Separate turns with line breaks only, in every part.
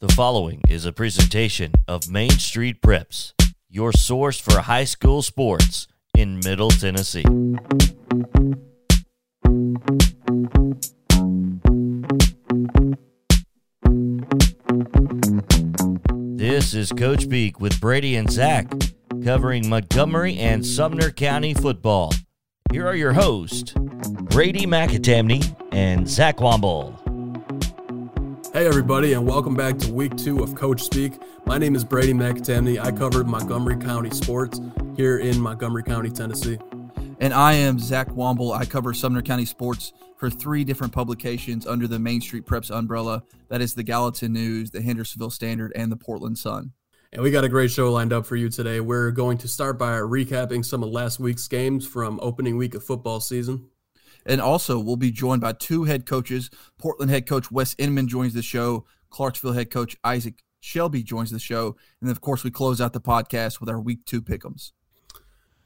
The following is a presentation of Main Street Preps, your source for high school sports in Middle Tennessee. This is Coach Speak with Brady and Zach covering Montgomery and Sumner County football. Here are your hosts, Brady McAtamney and Zach Womble.
Hey, everybody, and welcome back to week two of Coach Speak. My name is Brady McAtamney. I cover Montgomery County sports here in Montgomery County, Tennessee.
And I am Zach Womble. I cover Sumner County sports for three different publications under the Main Street Preps umbrella. That is the Gallatin News, the Hendersonville Standard, and the Portland Sun.
And we got a great show lined up for you today. We're going to start by recapping some of last week's games from opening week of football season.
And also, we'll be joined by two head coaches. Portland head coach Wes Inman joins the show. Clarksville head coach Isaac Shelby joins the show. And then, of course, we close out the podcast with our week two pickums.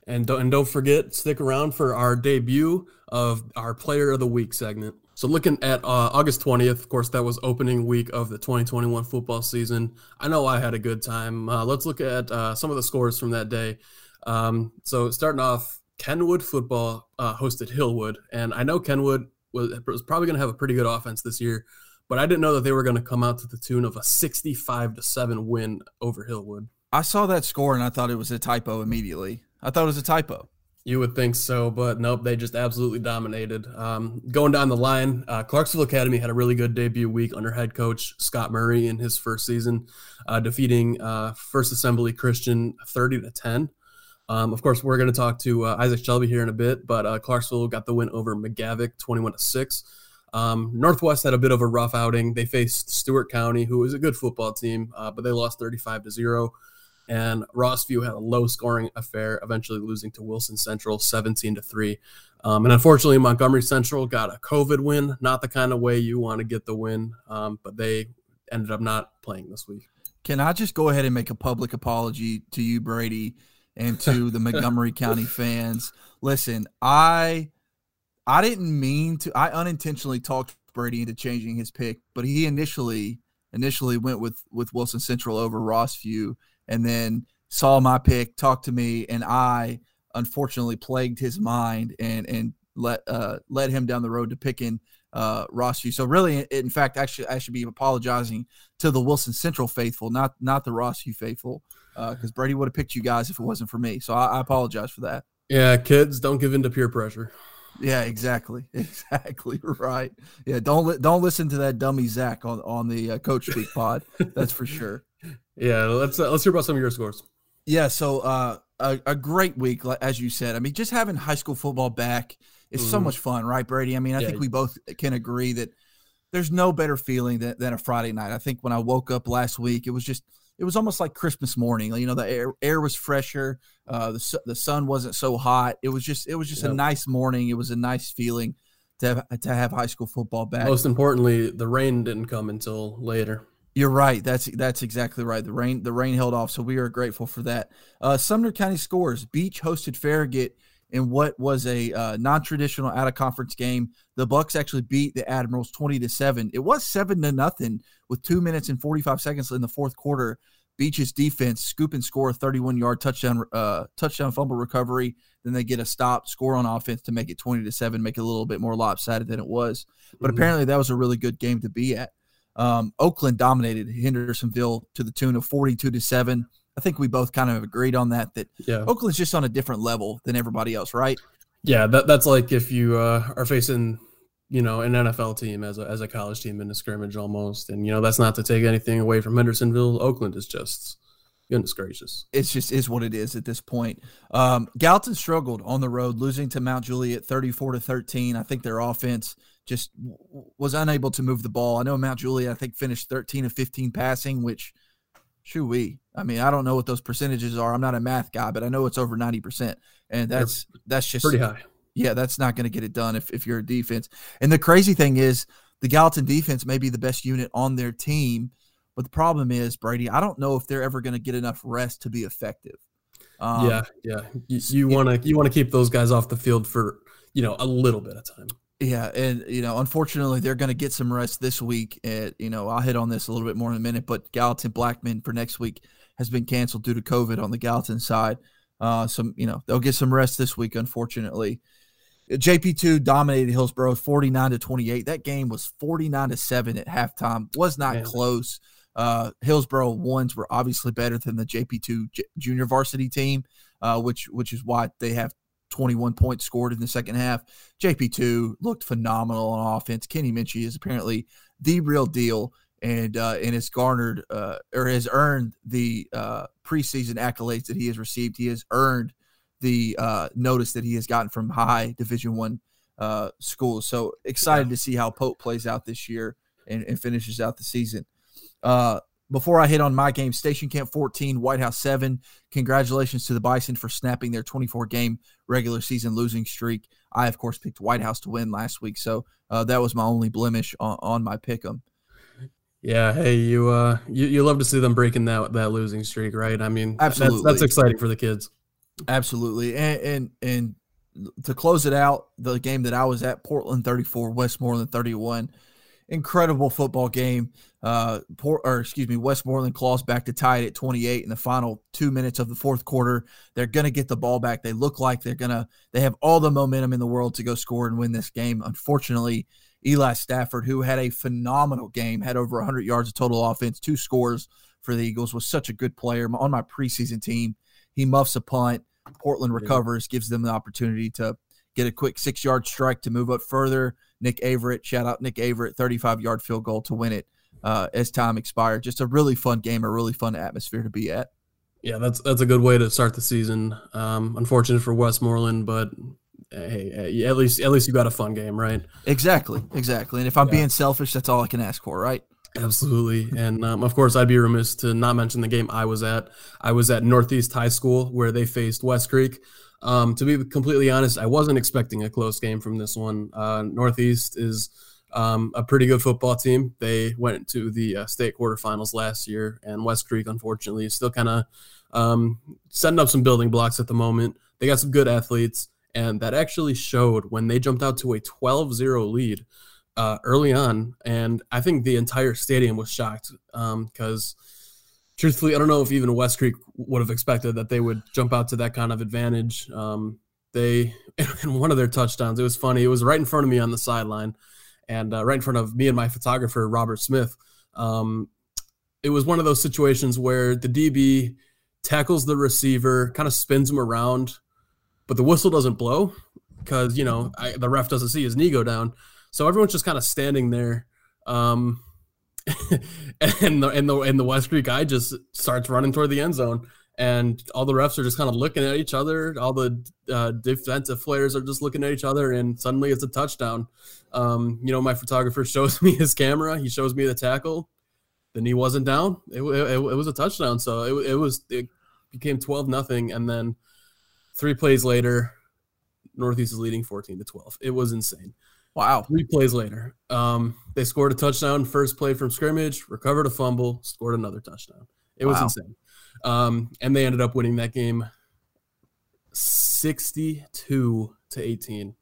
And don't, and don't forget, stick around for our debut of our Player of the Week segment. So, looking at uh, August 20th, of course, that was opening week of the 2021 football season. I know I had a good time. Uh, let's look at uh, some of the scores from that day. Um, so, starting off, Kenwood football uh, hosted Hillwood, and I know Kenwood was, was probably going to have a pretty good offense this year, but I didn't know that they were going to come out to the tune of a 65 to seven win over Hillwood.
I saw that score and I thought it was a typo immediately. I thought it was a typo.
You would think so, but nope, they just absolutely dominated. Um, going down the line, uh, Clarksville Academy had a really good debut week under head coach Scott Murray in his first season, uh, defeating uh, First Assembly Christian 30 to 10. Um, of course, we're going to talk to uh, Isaac Shelby here in a bit, but uh, Clarksville got the win over McGavock, 21 to 6. Um, Northwest had a bit of a rough outing. They faced Stewart County, who is a good football team, uh, but they lost 35 to 0 and Rossview had a low scoring affair, eventually losing to Wilson Central 17 to 3. Um, and unfortunately, Montgomery Central got a COVID win, not the kind of way you want to get the win, um, but they ended up not playing this week.
Can I just go ahead and make a public apology to you, Brady, and to the Montgomery County fans? Listen, I I didn't mean to. I unintentionally talked Brady into changing his pick, but he initially initially went with with Wilson Central over Rossview and then saw my pick, talked to me, and I unfortunately plagued his mind and and let uh, led him down the road to picking uh, Rossview. So really, in fact, actually, I should be apologizing to the Wilson Central faithful, not not the Rossview faithful, because uh, Brady would have picked you guys if it wasn't for me. So I, I apologize for that.
Yeah, kids, don't give in to peer pressure.
Yeah, exactly, exactly right. Yeah, don't li- don't listen to that dummy Zach on on the uh, Coach Speak pod. That's for sure.
Yeah, let's uh, let's hear about some of your scores.
Yeah, so uh, a, a great week, as you said. I mean, just having high school football back is mm. so mm-hmm. much fun, right, Brady? I mean, I yeah. think we both can agree that there's no better feeling than, than a Friday night. I think when I woke up last week, it was just it was almost like Christmas morning. You know, the air air was fresher, uh, the the sun wasn't so hot. It was just it was just yep. a nice morning. It was a nice feeling to have, to have high school football back.
Most importantly, the rain didn't come until later.
You're right. That's that's exactly right. The rain the rain held off, so we are grateful for that. Uh, Sumner County scores. Beech hosted Farragut in what was a uh, non-traditional out of conference game. The Bucks actually beat the Admirals twenty to seven. It was seven to nothing with two minutes and forty five seconds in the fourth quarter. Beech's defense scoop and score a 31 yard touchdown uh, touchdown fumble recovery. Then they get a stop, score on offense to make it 20 to 7, make it a little bit more lopsided than it was. But mm-hmm. apparently that was a really good game to be at. Um, Oakland dominated Hendersonville to the tune of 42 to 7. I think we both kind of agreed on that, that yeah. Oakland's just on a different level than everybody else, right?
Yeah, that, that's like if you uh, are facing, you know, an NFL team as a, as a college team in a scrimmage almost. And, you know, that's not to take anything away from Hendersonville. Oakland is just, goodness gracious.
It's just is what it is at this point. Um, Gallatin struggled on the road, losing to Mount Juliet 34 to 13. I think their offense – just was unable to move the ball. I know Mount Juliet, I think, finished 13 of 15 passing, which, shoo we. I mean, I don't know what those percentages are. I'm not a math guy, but I know it's over 90%. And that's They're that's just
pretty high.
Yeah, that's not going to get it done if, if you're a defense. And the crazy thing is, the Gallatin defense may be the best unit on their team. But the problem is, Brady, I don't know if they're ever going to get enough rest to be effective.
Um, yeah, yeah. You want to you want to keep those guys off the field for you know a little bit of time.
Yeah, and you know, unfortunately, they're going to get some rest this week. And you know, I'll hit on this a little bit more in a minute. But Gallatin Blackman for next week has been canceled due to COVID on the Gallatin side. Uh, some you know they'll get some rest this week. Unfortunately, JP2 dominated Hillsboro 49 to 28. That game was 49 to 7 at halftime. Was not Man. close. Uh, Hillsboro ones were obviously better than the JP2 J- junior varsity team, uh, which which is why they have 21 points scored in the second half. JP2 looked phenomenal on offense. Kenny Minchey is apparently the real deal and uh, and has garnered uh, or has earned the uh, preseason accolades that he has received. He has earned the uh, notice that he has gotten from high Division One uh, schools. So excited yeah. to see how Pope plays out this year and, and finishes out the season. Before I hit on my game, Station Camp 14, White House 7. Congratulations to the Bison for snapping their 24 game regular season losing streak. I, of course, picked White House to win last week, so uh, that was my only blemish on, on my pick 'em.
Yeah, hey, you uh you, you love to see them breaking that that losing streak, right? I mean,
absolutely,
that's, that's exciting for the kids.
Absolutely, and and and to close it out, the game that I was at, Portland 34, Westmoreland 31 incredible football game. Uh, Port, or excuse me, Westmoreland claws back to tie it at 28 in the final two minutes of the fourth quarter. They're going to get the ball back. They look like they're going to, they have all the momentum in the world to go score and win this game. Unfortunately, Eli Stafford, who had a phenomenal game, had over 100 yards of total offense, two scores for the Eagles, was such a good player on my preseason team. He muffs a punt. Portland recovers, gives them the opportunity to get a quick six yard strike to move up further. Nick Averett, shout out Nick Averett, 35 yard field goal to win it uh, as time expired. Just a really fun game, a really fun atmosphere to be at.
Yeah, that's that's a good way to start the season. Um, unfortunate for Westmoreland, but hey, at least at least you got a fun game, right?
Exactly, exactly. And if I'm yeah. being selfish, that's all I can ask for, right?
Absolutely, and um, of course, I'd be remiss to not mention the game I was at. I was at Northeast High School where they faced West Creek. Um, to be completely honest, I wasn't expecting a close game from this one. Uh, Northeast is um, a pretty good football team. They went to the uh, state quarterfinals last year, and West Creek, unfortunately, is still kind of um, setting up some building blocks at the moment. They got some good athletes, and that actually showed when they jumped out to a 12 0 lead uh, early on. And I think the entire stadium was shocked because. Truthfully, I don't know if even West Creek would have expected that they would jump out to that kind of advantage. Um, they in one of their touchdowns, it was funny. It was right in front of me on the sideline, and uh, right in front of me and my photographer Robert Smith. Um, it was one of those situations where the DB tackles the receiver, kind of spins him around, but the whistle doesn't blow because you know I, the ref doesn't see his knee go down. So everyone's just kind of standing there. Um, and the and the and the West Creek guy just starts running toward the end zone, and all the refs are just kind of looking at each other. All the uh, defensive players are just looking at each other, and suddenly it's a touchdown. Um, you know, my photographer shows me his camera. He shows me the tackle. The knee wasn't down. It, it, it was a touchdown. So it, it was it became twelve nothing, and then three plays later, Northeast is leading fourteen to twelve. It was insane.
Wow.
Three plays later, um, they scored a touchdown, first play from scrimmage, recovered a fumble, scored another touchdown. It was wow. insane. Um, and they ended up winning that game 62 to 18.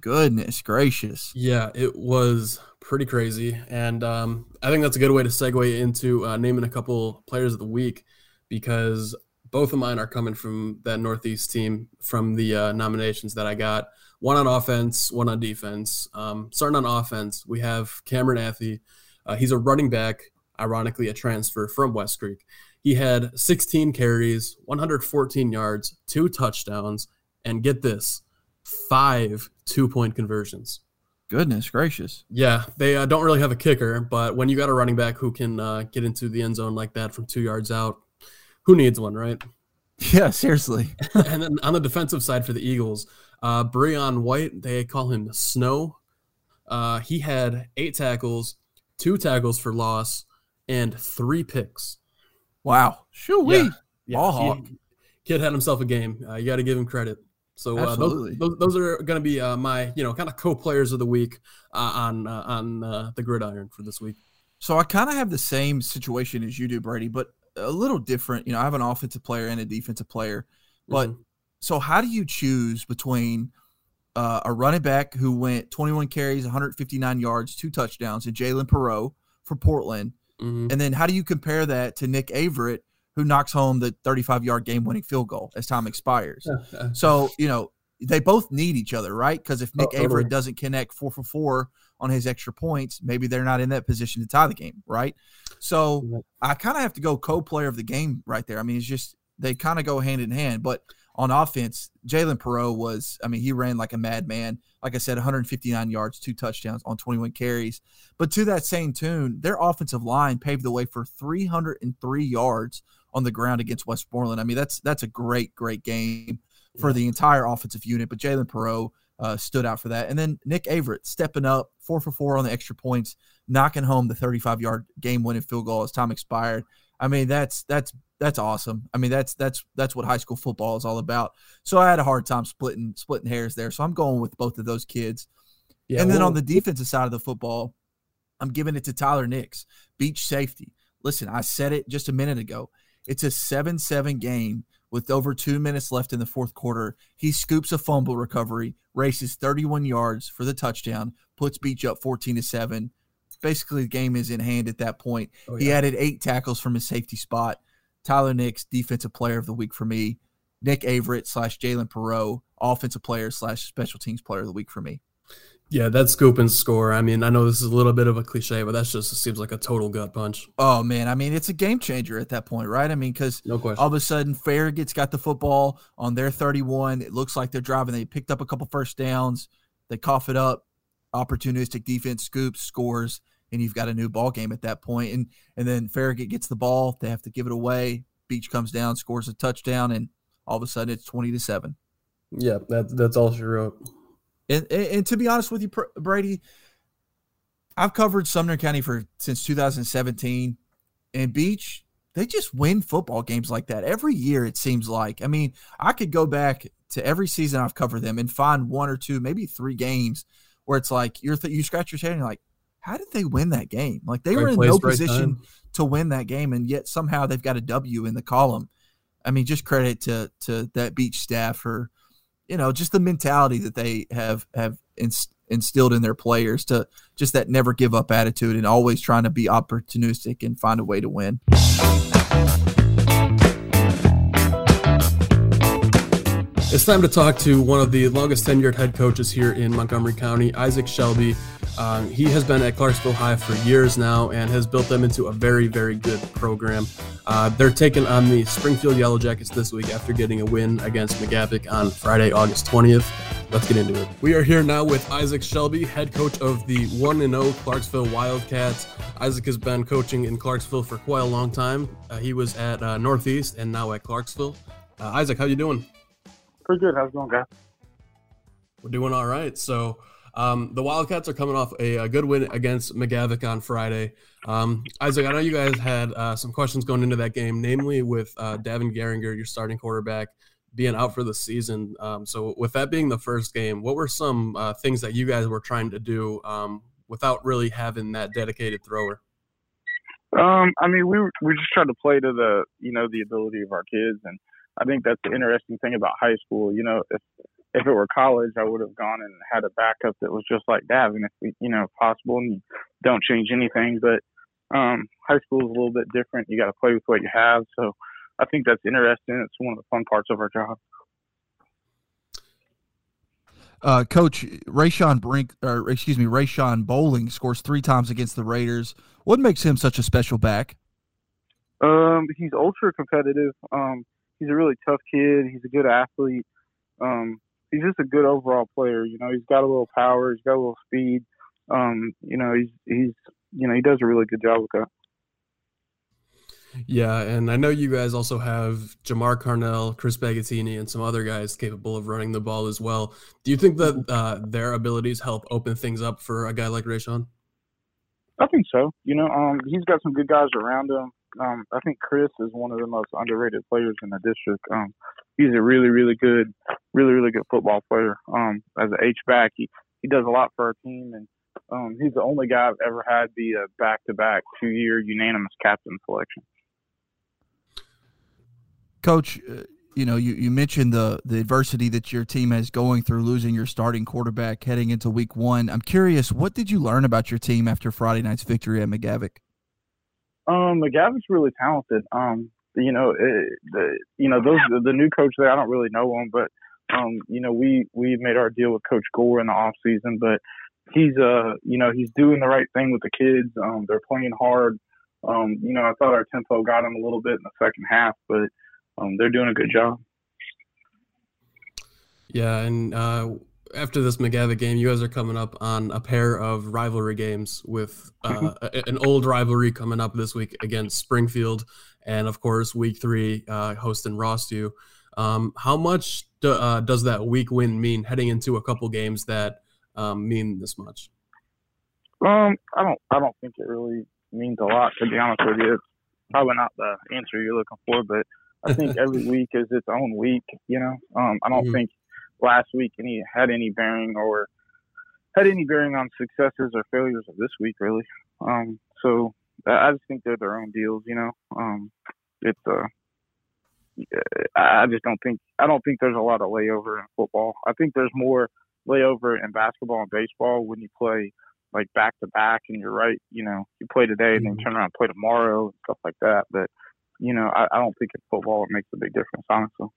Goodness gracious.
Yeah, it was pretty crazy. And um, I think that's a good way to segue into uh, naming a couple players of the week because both of mine are coming from that Northeast team from the uh, nominations that I got one on offense, one on defense. Um, starting on offense, we have Cameron Athey. Uh, he's a running back, ironically, a transfer from West Creek. He had 16 carries, 114 yards, two touchdowns, and get this, five two point conversions.
Goodness gracious.
Yeah, they uh, don't really have a kicker, but when you got a running back who can uh, get into the end zone like that from two yards out, who needs one, right?
Yeah, seriously.
and then on the defensive side for the Eagles, uh, Breon White, they call him Snow. Uh, he had eight tackles, two tackles for loss, and three picks.
Wow. Shoo yeah, yeah. Ball hawk.
Kid had himself a game. Uh, you got to give him credit. So uh, those, those, those, are going to be uh, my you know kind of co-players of the week uh, on uh, on uh, the gridiron for this week.
So I kind of have the same situation as you do, Brady, but a little different. You know, I have an offensive player and a defensive player, but mm-hmm. So how do you choose between uh, a running back who went 21 carries, 159 yards, two touchdowns, and Jalen Perot for Portland. Mm-hmm. And then how do you compare that to Nick Averett, who knocks home the 35 yard game winning field goal as time expires? so, you know, they both need each other, right? Because if Nick oh, Averett doesn't connect four for four on his extra points, maybe they're not in that position to tie the game, right? So I kind of have to go co-player of the game right there. I mean, it's just they kind of go hand in hand. But on offense, Jalen Perot was, I mean, he ran like a madman. Like I said, 159 yards, two touchdowns on 21 carries. But to that same tune, their offensive line paved the way for 303 yards on the ground against Westmoreland. I mean, that's that's a great, great game for the entire offensive unit. But Jalen Perot uh, stood out for that. And then Nick Averett stepping up, four for four on the extra points, knocking home the 35 yard game winning field goal as time expired. I mean, that's that's that's awesome. I mean, that's that's that's what high school football is all about. So I had a hard time splitting splitting hairs there. So I'm going with both of those kids. Yeah, and then well, on the defensive side of the football, I'm giving it to Tyler Nix, Beech safety. Listen, I said it just a minute ago. It's a 7 7 game with over two minutes left in the fourth quarter. He scoops a fumble recovery, races 31 yards for the touchdown, puts Beech up 14 to 7. Basically, the game is in hand at that point. Oh, yeah. He added eight tackles from his safety spot. Tyler Nix, defensive player of the week for me. Nick Averett slash Jalen Perot, offensive player slash special teams player of the week for me.
Yeah, that scoop and score. I mean, I know this is a little bit of a cliche, but that just seems like a total gut punch.
Oh man, I mean, it's a game changer at that point, right? I mean, because no all of a sudden Farragut's got the football on their 31. It looks like they're driving. They picked up a couple first downs. They cough it up. Opportunistic defense scoops, scores, and you've got a new ball game at that point. And and then Farragut gets the ball. They have to give it away. Beech comes down, scores a touchdown, and all of a sudden it's 20 to seven.
Yeah, that's that's all she wrote.
And, and, and to be honest with you, Brady, I've covered Sumner County for since 2017, and Beech they just win football games like that every year. It seems like. I mean, I could go back to every season I've covered them and find one or two, maybe three games where it's like you're th- you scratch your head and you're like, how did they win that game? Like they right were in place, no position to win that game, and yet somehow they've got a W in the column. I mean, just credit to to that Beech staff for you know, just the mentality that they have have instilled in their players to just that never give up attitude and always trying to be opportunistic and find a way to win.
It's time to talk to one of the longest tenured head coaches here in Montgomery County, Isaac Shelby. Um, he has been at Clarksville High for years now and has built them into a very, very good program. Uh, they're taking on the Springfield Yellow Jackets this week after getting a win against McGavock on Friday, August 20th. Let's get into it. We are here now with Isaac Shelby, head coach of the 1 0 Clarksville Wildcats. Isaac has been coaching in Clarksville for quite a long time. Uh, he was at uh, Northeast and now at Clarksville. Uh, Isaac, how you doing?
Pretty good. How's it going, guys?
We're doing all right. So, um, the Wildcats are coming off a, a, good win against McGavock on Friday. Um, Isaac, I know you guys had uh, some questions going into that game, namely with uh, Davin Geringer, your starting quarterback, being out for the season. Um, so, with that being the first game, what were some uh, things that you guys were trying to do um, without really having that dedicated thrower?
Um, I mean, we we just tried to play to the you know the ability of our kids, and I think that's the interesting thing about high school. You know, if if it were college, I would have gone and had a backup that was just like Davin, if we, you know, possible, and don't change anything. But um, high school is a little bit different. You got to play with what you have. So I think that's interesting. It's one of the fun parts of our job.
Uh, Coach Rayshon Brink, or excuse me, Rayshon Bowling scores three times against the Raiders. What makes him such a special back?
Um, he's ultra competitive. Um, he's a really tough kid. He's a good athlete. Um, he's just a good overall player. You know, he's got a little power, he's got a little speed. Um, you know, he's he's you know he does a really good job with that.
Yeah, and I know you guys also have Jamar Carnell, Chris Bagatini, and some other guys capable of running the ball as well. Do you think that uh, their abilities help open things up for a guy like Rayshon?
I think so. You know, um, he's got some good guys around him. Um, I think Chris is one of the most underrated players in the district. Um, he's a really, really good, really, really good football player. Um, as an H back, he he does a lot for our team, and um, he's the only guy I've ever had the back to back two year unanimous captain selection.
Coach, uh, you know, you, you mentioned the the adversity that your team has going through, losing your starting quarterback heading into week one. I'm curious, what did you learn about your team after Friday night's victory at McGavock?
Um, McGavock's really talented. Um, you know, it, the you know those the, the new coach there. I don't really know him, but um, you know, we we made our deal with Coach Gore in the off season, but he's uh, you know, he's doing the right thing with the kids. Um, they're playing hard. Um, you know, I thought our tempo got him a little bit in the second half, but um, they're doing a good job.
Yeah, and uh, after this McGavock game, you guys are coming up on a pair of rivalry games with uh, mm-hmm. an old rivalry coming up this week against Springfield, and of course, week three uh, hosting Rossview. Um, how much do, uh, does that week win mean heading into a couple games that um, mean this much?
Um, I don't. I don't think it really means a lot. To be honest with you, it's probably not the answer you're looking for, but I think every week is its own week. You know, um, I don't mm-hmm. think last week any had any bearing or had any bearing on successes or failures of this week, really. Um, so I just think they're their own deals. You know, um, it's uh, I just don't think I don't think there's a lot of layover in football. I think there's more layover in basketball and baseball when you play like back to back and you're right, you know, you play today and then mm-hmm. turn around and play tomorrow and stuff like that. But, you know, I, I don't think in football it makes a big difference, honestly.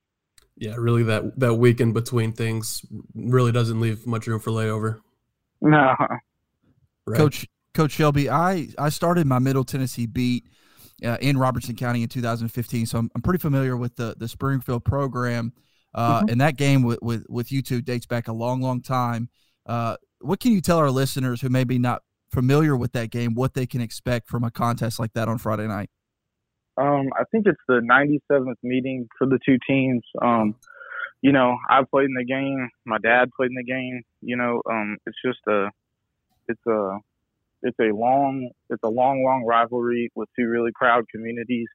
Yeah, really that that week in between things really doesn't leave much room for layover.
No.
Right. Coach Coach Shelby, I, I started my Middle Tennessee beat uh, in Robertson County in 2015, so I'm, I'm pretty familiar with the the Springfield program. Uh, mm-hmm. And that game with, with with you two dates back a long, long time. Uh, what can you tell our listeners who may be not familiar with that game what they can expect from a contest like that on Friday night?
Um, I think it's the 97th meeting for the two teams. Um, you know, I played in the game. My dad played in the game. You know, um, it's just a, it's a, it's a long, it's a long, long rivalry with two really proud communities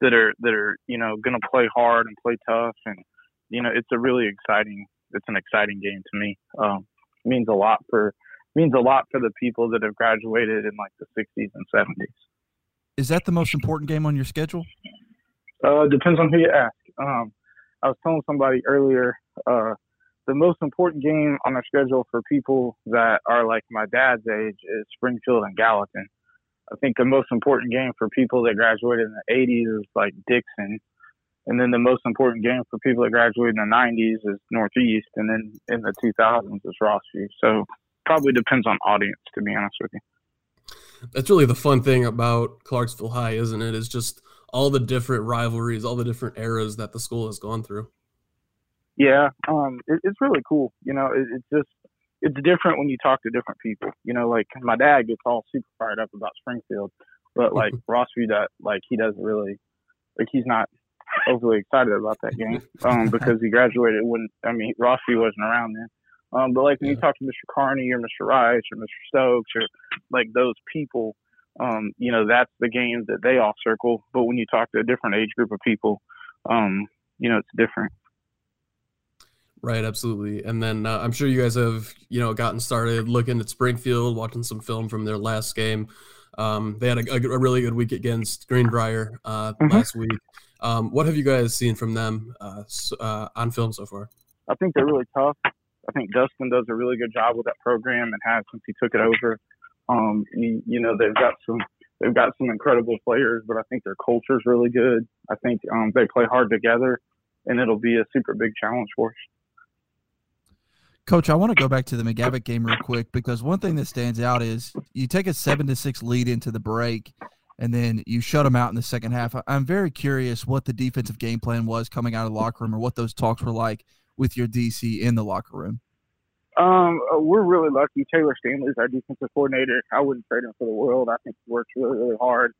that are that are you know going to play hard and play tough, and you know, it's a really exciting, it's an exciting game to me. Um, means a lot for means a lot for the people that have graduated in like the 60s and 70s.
Is that the most important game on your schedule?
Uh, depends on who you ask. Um, I was telling somebody earlier, uh, the most important game on our schedule for people that are like my dad's age is Springfield and Gallatin. I think the most important game for people that graduated in the 80s is like Dickson. And then the most important game for people that graduated in the 90s is Northeast. And then in the 2000s is Rossview. So probably depends on audience, to be honest with you
that's really the fun thing about Clarksville High, isn't it? Is just all the different rivalries, all the different eras that the school has gone through.
Yeah, um, it, it's really cool. You know, it, it's just it's different when you talk to different people. You know, like my dad gets all super fired up about Springfield, but like Rossview, that like he doesn't really like he's not overly excited about that game um, because he graduated when I mean Rossview wasn't around then. Um, but like when yeah. you talk to Mr. Carney or Mr. Rice or Mr. Stokes or like those people, um, you know, that's the game that they all circle. But when you talk to a different age group of people, um, you know, it's different.
Right, absolutely. And then uh, I'm sure you guys have, you know, gotten started looking at Springfield, watching some film from their last game. Um, they had a, a, really good week against Greenbrier uh, mm-hmm. last week. Um, what have you guys seen from them uh, uh on film so far?
I think they're really tough. I think Dustin does a really good job with that program and has since he took it over. Um, you, you know, they've got some they've got some incredible players, but I think their culture is really good. I think um, they play hard together, and it'll be a super big challenge for us.
Coach, I want to go back to the McGavock game real quick because one thing that stands out is you take a seven to six lead into the break, and then you shut them out in the second half. I'm very curious what the defensive game plan was coming out of the locker room, or what those talks were like with your DC in the locker room?
Um, uh, we're really lucky. Taylor Stanley's our defensive coordinator. I wouldn't trade him for the world. I think he works really, really hard.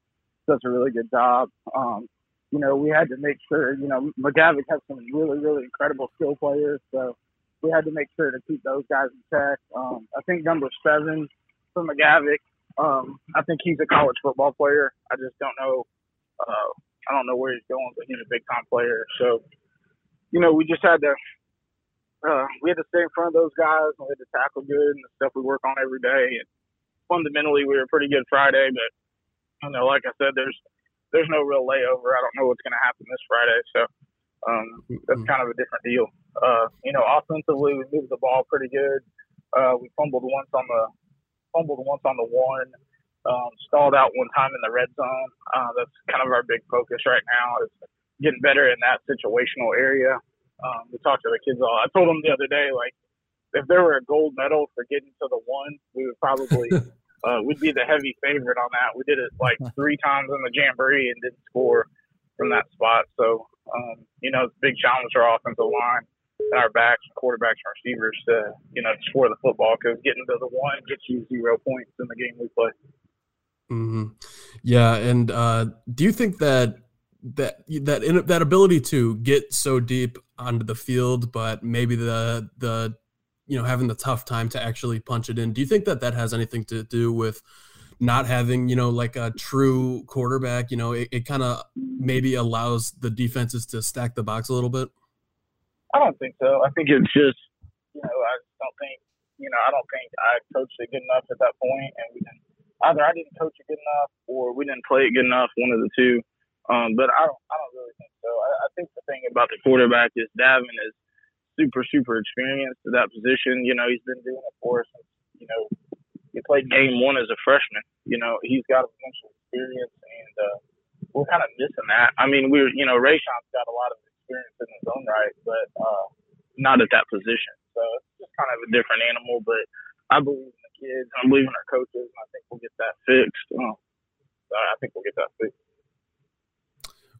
Does a really good job. Um, you know, we had to make sure. You know, McGavock has some really, really incredible skill players, so we had to make sure to keep those guys in check. Um, I think number seven for McGavock. Um, I think he's a college football player. I just don't know. Uh, I don't know where he's going, but he's a big time player. So, you know, we just had to uh, we had to stay in front of those guys and we had to tackle good and the stuff we work on every day. And fundamentally, we were pretty good Friday, but you know, like I said, there's there's no real layover. I don't know what's going to happen this Friday, so um, that's kind of a different deal. Uh, you know, offensively, we moved the ball pretty good. Uh, we fumbled once on the fumbled once on the one, um, stalled out one time in the red zone. Uh, that's kind of our big focus right now is getting better in that situational area. Um, we talked to the kids all. I told them the other day, like, if there were a gold medal for getting to the one, we would probably uh, we'd be the heavy favorite on that. We did it like three times in the jamboree and didn't score from that spot. So um, you know, it's a big challenge for our offensive line and our backs, quarterbacks, and receivers to you know score the football because getting to the one gets you zero points in the game we play.
Mm-hmm. Yeah, and uh, do you think that that that that ability to get so deep onto the field, but maybe the the you know having the tough time to actually punch it in. Do you think that that has anything to do with not having you know like a true quarterback? You know, it, it kind of maybe allows the defenses to stack the box a little bit.
I don't think so. I think it's just you know I don't think you know I don't think I coached it good enough at that point, and we didn't, either I didn't coach it good enough or we didn't play it good enough. One of the two. Um, but I don't I don't really think so. I, I think the thing about the quarterback is Davin is super, super experienced to that position. You know, he's been doing it for since, you know, he played game one as a freshman. You know, he's got a bunch of experience, and uh, we're kind of missing that. I mean, we're, you know, Rayshon's got a lot of experience in his own right, but uh, not at that position. So it's just kind of a different animal, but I believe in the kids. I believe in our coaches, and I think we'll get that fixed. Um, I think we'll get that fixed.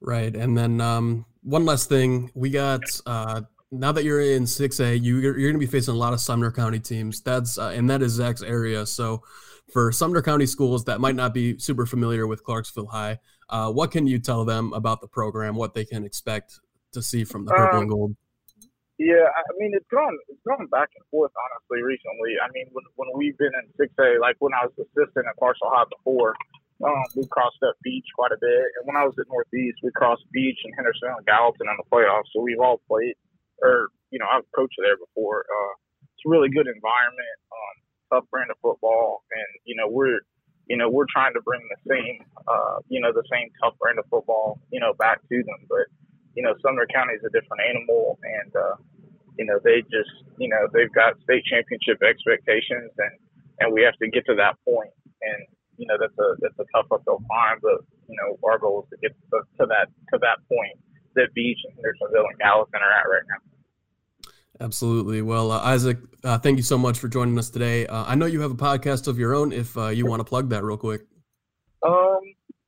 Right. And then um, one last thing. We got uh, now that you're in 6A, you, you're, you're going to be facing a lot of Sumner County teams. That's uh, and that is Zach's area. So for Sumner County schools that might not be super familiar with Clarksville High, uh, what can you tell them about the program? What they can expect to see from the purple um, and gold?
Yeah, I mean it's gone it's gone back and forth honestly recently. I mean when when we've been in six A, like when I was assistant at Clarksville High before, um, we crossed up Beech quite a bit. And when I was at Northeast, we crossed Beech and Henderson and Gallatin in the playoffs. So we've all played or you know, I've coached there before. Uh, it's a really good environment, um, tough brand of football, and you know we're you know we're trying to bring the same uh, you know the same tough brand of football you know back to them, but you know Sumner County is a different animal, and uh, you know they just you know they've got state championship expectations, and and we have to get to that point, and you know that's a that's a tough uphill climb, but you know our goal is to get to, to that to that point that Beech and Hendersonville and Gallatin are at right now.
Absolutely. Well, uh, Isaac, uh, thank you so much for joining us today. Uh, I know you have a podcast of your own. If uh, you want to plug that real quick.
Um,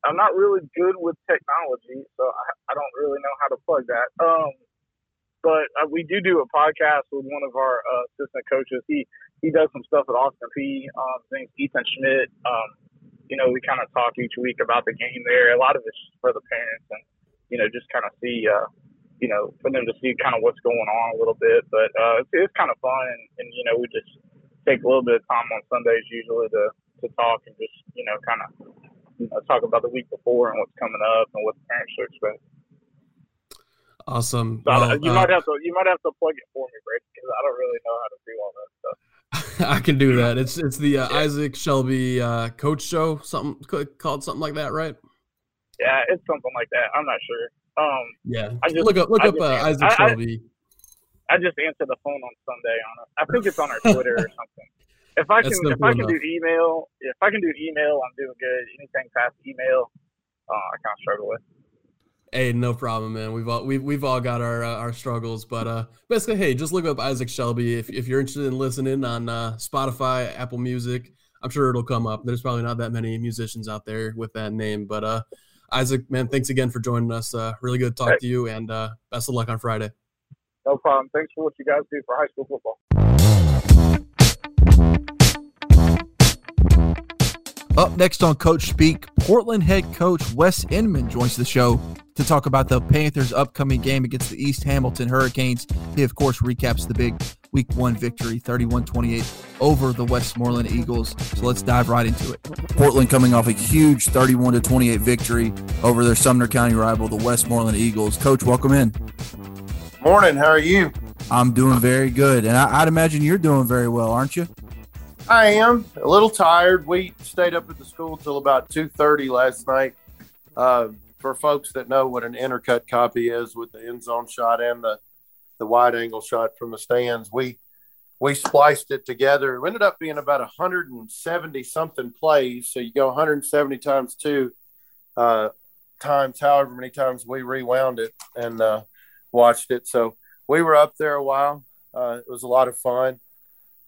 I'm not really good with technology, so I, I don't really know how to plug that. Um, but uh, we do do a podcast with one of our uh, assistant coaches. He he does some stuff at Austin Peay. Um, name's Ethan Schmidt. Um, you know, we kind of talk each week about the game there. A lot of it's for the parents and you know just kind of see uh, you know, for them to see kind of what's going on a little bit. But uh, it's, it's kind of fun, and, and you know, we just take a little bit of time on Sundays usually to to talk and just you know kind of you know, talk about the week before and what's coming up and what the parents should expect.
Awesome.
So well, you uh, might have to you might have to plug it for me, Brady, because I don't really know how to do all that stuff.
I can do that. It's it's the uh, yeah. Isaac Shelby uh, Coach Show, something called something like that, right?
Yeah, it's something like that. I'm not sure. Um,
yeah, I just look up look I up uh, Isaac I, Shelby.
I, I, just answer the phone on Sunday on it. I think it's on our Twitter or something. If I can, if I can enough. do email, if I can do email, I'm doing good. Anything past email, uh, I kind of struggle with.
Hey, no problem, man. We've all we've, we've all got our uh, our struggles, but uh, basically, hey, just look up Isaac Shelby if if you're interested in listening on uh, Spotify, Apple Music. I'm sure it'll come up. There's probably not that many musicians out there with that name, but uh, Isaac, man, thanks again for joining us. Uh, really good to talk hey. to you, and uh, best of luck on Friday.
No problem. Thanks for what you guys do for high school football.
Up next on Coach Speak, Portland head coach Wes Inman joins the show to talk about the Panthers' upcoming game against the East Hamilton Hurricanes. He, of course, recaps the big week one victory, 31 28 over the Westmoreland Eagles. So let's dive right into it. Portland coming off a huge 31 28 victory over their Sumner County rival, the Westmoreland Eagles. Coach, welcome in.
Morning. How are you?
I'm doing very good. And I, would imagine you're doing very well, aren't you?
I am a little tired. We stayed up at the school till about 2.30 last night. Uh, for folks that know what an intercut copy is with the end zone shot and the the wide angle shot from the stands, we we spliced it together. It ended up being about 170 something plays. So you go 170 times two, uh, times however many times we rewound it and uh, watched it. So we were up there a while. Uh, it was a lot of fun.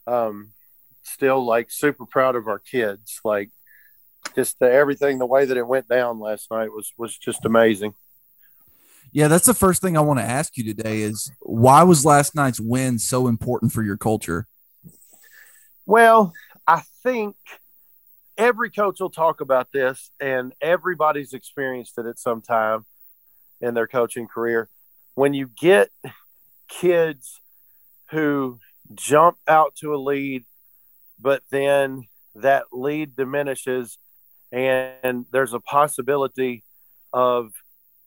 Um, still like super proud of our kids. Like just the, everything, the way that it went down last night was was just amazing.
Yeah, that's the first thing I want to ask you today is why was last night's win so important for your culture?
Well, I think every coach will talk about this, and everybody's experienced it at some time in their coaching career. When you get kids who jump out to a lead, but then that lead diminishes, and there's a possibility of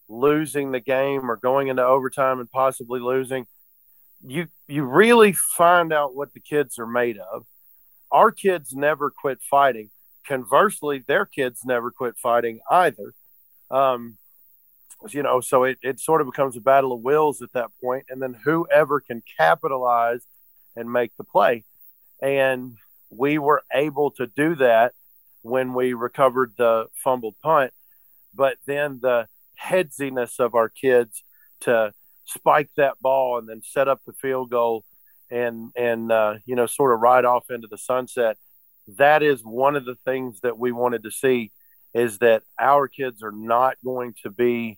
losing the game or going into overtime and possibly losing, you you really find out what the kids are made of. Our kids never quit fighting. Conversely, their kids never quit fighting either. Um, you know, so it, it sort of becomes a battle of wills at that point, and then whoever can capitalize and make the play. And we were able to do that when we recovered the fumbled punt. But then the headsiness of our kids to spike that ball and then set up the field goal and and uh, you know sort of ride off into the sunset that is one of the things that we wanted to see is that our kids are not going to be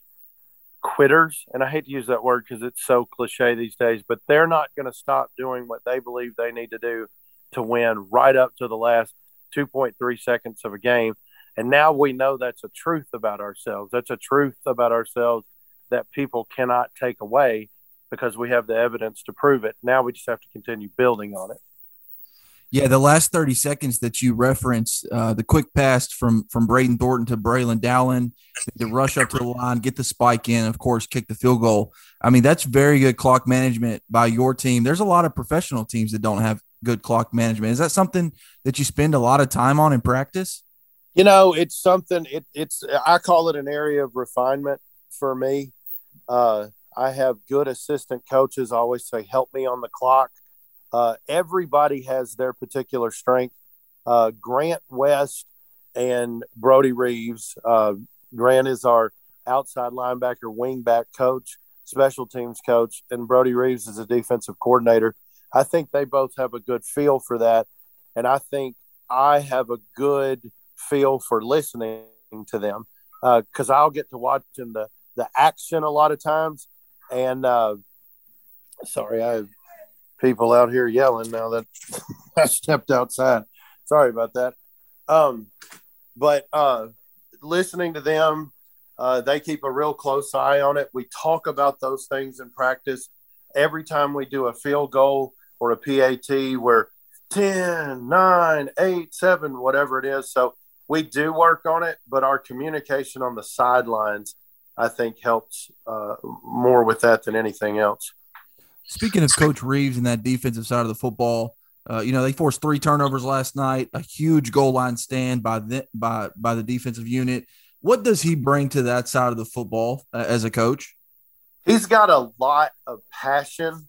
quitters and i hate to use that word because it's so cliche these days but they're not going to stop doing what they believe they need to do to win right up to the last 2.3 seconds of a game and now we know that's a truth about ourselves. That's a truth about ourselves that people cannot take away because we have the evidence to prove it. Now we just have to continue building on it.
Yeah, the last 30 seconds that you referenced, uh, the quick pass from from Braden Thornton to Braylon Dowling, the rush up to the line, get the spike in, of course, kick the field goal. I mean, that's very good clock management by your team. There's a lot of professional teams that don't have good clock management. Is that something that you spend a lot of time on in practice?
You know, it's something. It, it's I call it an area of refinement for me. Uh, I have good assistant coaches. always say, "Help me on the clock." Uh, everybody has their particular strength. Uh, Grant West and Brody Reeves. Uh, Grant is our outside linebacker, wingback coach, special teams coach, and Brody Reeves is a defensive coordinator. I think they both have a good feel for that, and I think I have a good feel for listening to them because uh, I'll get to watching the the action a lot of times. And uh, sorry, I have people out here yelling now that I stepped outside. Sorry about that. Um, but uh, listening to them, uh, they keep a real close eye on it. We talk about those things in practice every time we do a field goal or a PAT where 10, 9, 8, 7, whatever it is. So we do work on it, but our communication on the sidelines, I think, helps uh, more with that than anything else.
Speaking of Coach Reeves and that defensive side of the football, uh, you know they forced three turnovers last night, a huge goal line stand by the by by the defensive unit. What does he bring to that side of the football uh, as a coach?
He's got a lot of passion.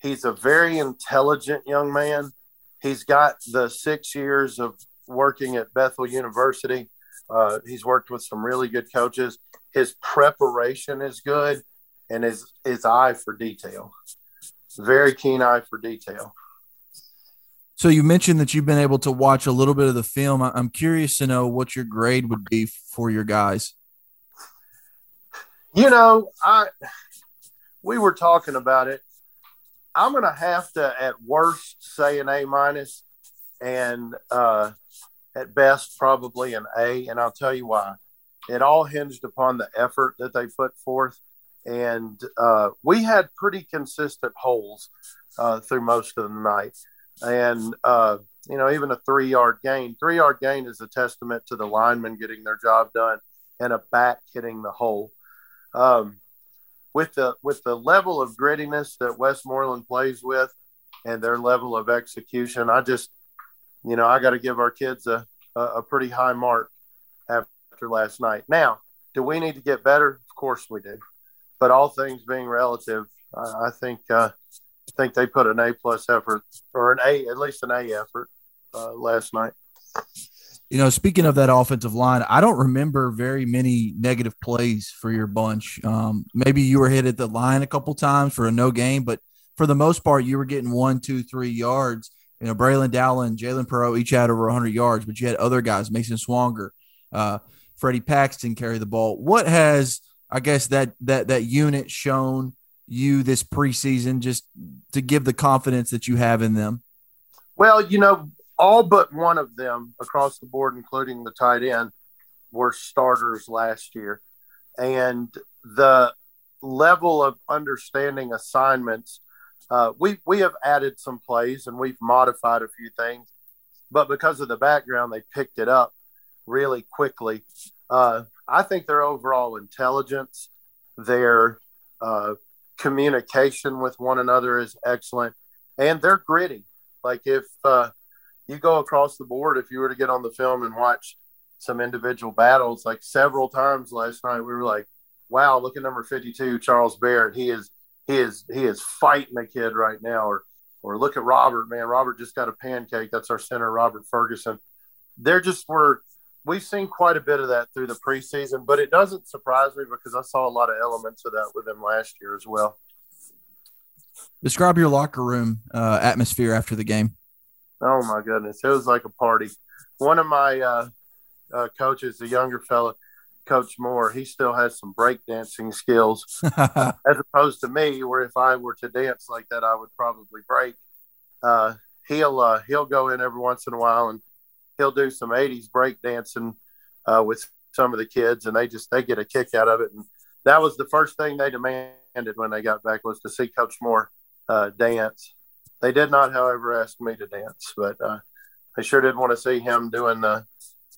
He's a very intelligent young man. He's got the six years of working at Bethel University. Uh, he's worked with some really good coaches. His preparation is good, and his his eye for detail, very keen eye for detail.
So you mentioned that you've been able to watch a little bit of the film. I'm curious to know what your grade would be for your guys.
You know, I we were talking about it. I'm going to have to, at worst, say an A minus, and uh, at best probably an A, and I'll tell you why. It all hinged upon the effort that they put forth, and uh, we had pretty consistent holes uh, through most of the night. And uh, you know, even a three-yard gain, three-yard gain is a testament to the linemen getting their job done and a back hitting the hole. Um, with the with the level of grittiness that Westmoreland plays with, and their level of execution, I just you know, I got to give our kids a, a, a pretty high mark after last night. Now, do we need to get better? Of course we do. But all things being relative, I, I think uh, I think they put an A plus effort or an A at least an A effort uh, last night.
You know, speaking of that offensive line, I don't remember very many negative plays for your bunch. Um, maybe you were hit at the line a couple times for a no game, but for the most part, you were getting one, two, three yards. You know, Braylon Dowling, Jalen Perot each had over 100 yards, but you had other guys, Mason Swanger, uh, Freddie Paxton carry the ball. What has, I guess, that that that unit shown you this preseason, just to give the confidence that you have in them?
Well, you know, all but one of them across the board, including the tight end, were starters last year. And the level of understanding assignments, uh, we, we have added some plays and we've modified a few things. But because of the background, they picked it up really quickly. Uh, I think their overall intelligence, their uh, communication with one another is excellent, and they're gritty. Like if uh, you go across the board, if you were to get on the film and watch some individual battles, like several times last night, we were like, "Wow, look at number fifty-two, Charles Barrett. He is he is he is fighting a kid right now." Or or look at Robert, man. Robert just got a pancake. That's our center, Robert Ferguson. They're just were we've seen quite a bit of that through the preseason, but it doesn't surprise me because I saw a lot of elements of that with them last year as well.
Describe your locker room uh, atmosphere after the game.
Oh my goodness, it was like a party. One of my uh, uh, coaches, the younger fella, Coach Moore, he still has some breakdancing skills, as opposed to me, where if I were to dance like that, I would probably break. Uh, he'll uh, he'll go in every once in a while and he'll do some '80s breakdancing uh, with some of the kids, and they just they get a kick out of it. And that was the first thing they demanded when they got back was to see Coach Moore uh, dance. They did not, however, ask me to dance, but uh, they sure did want to see him doing the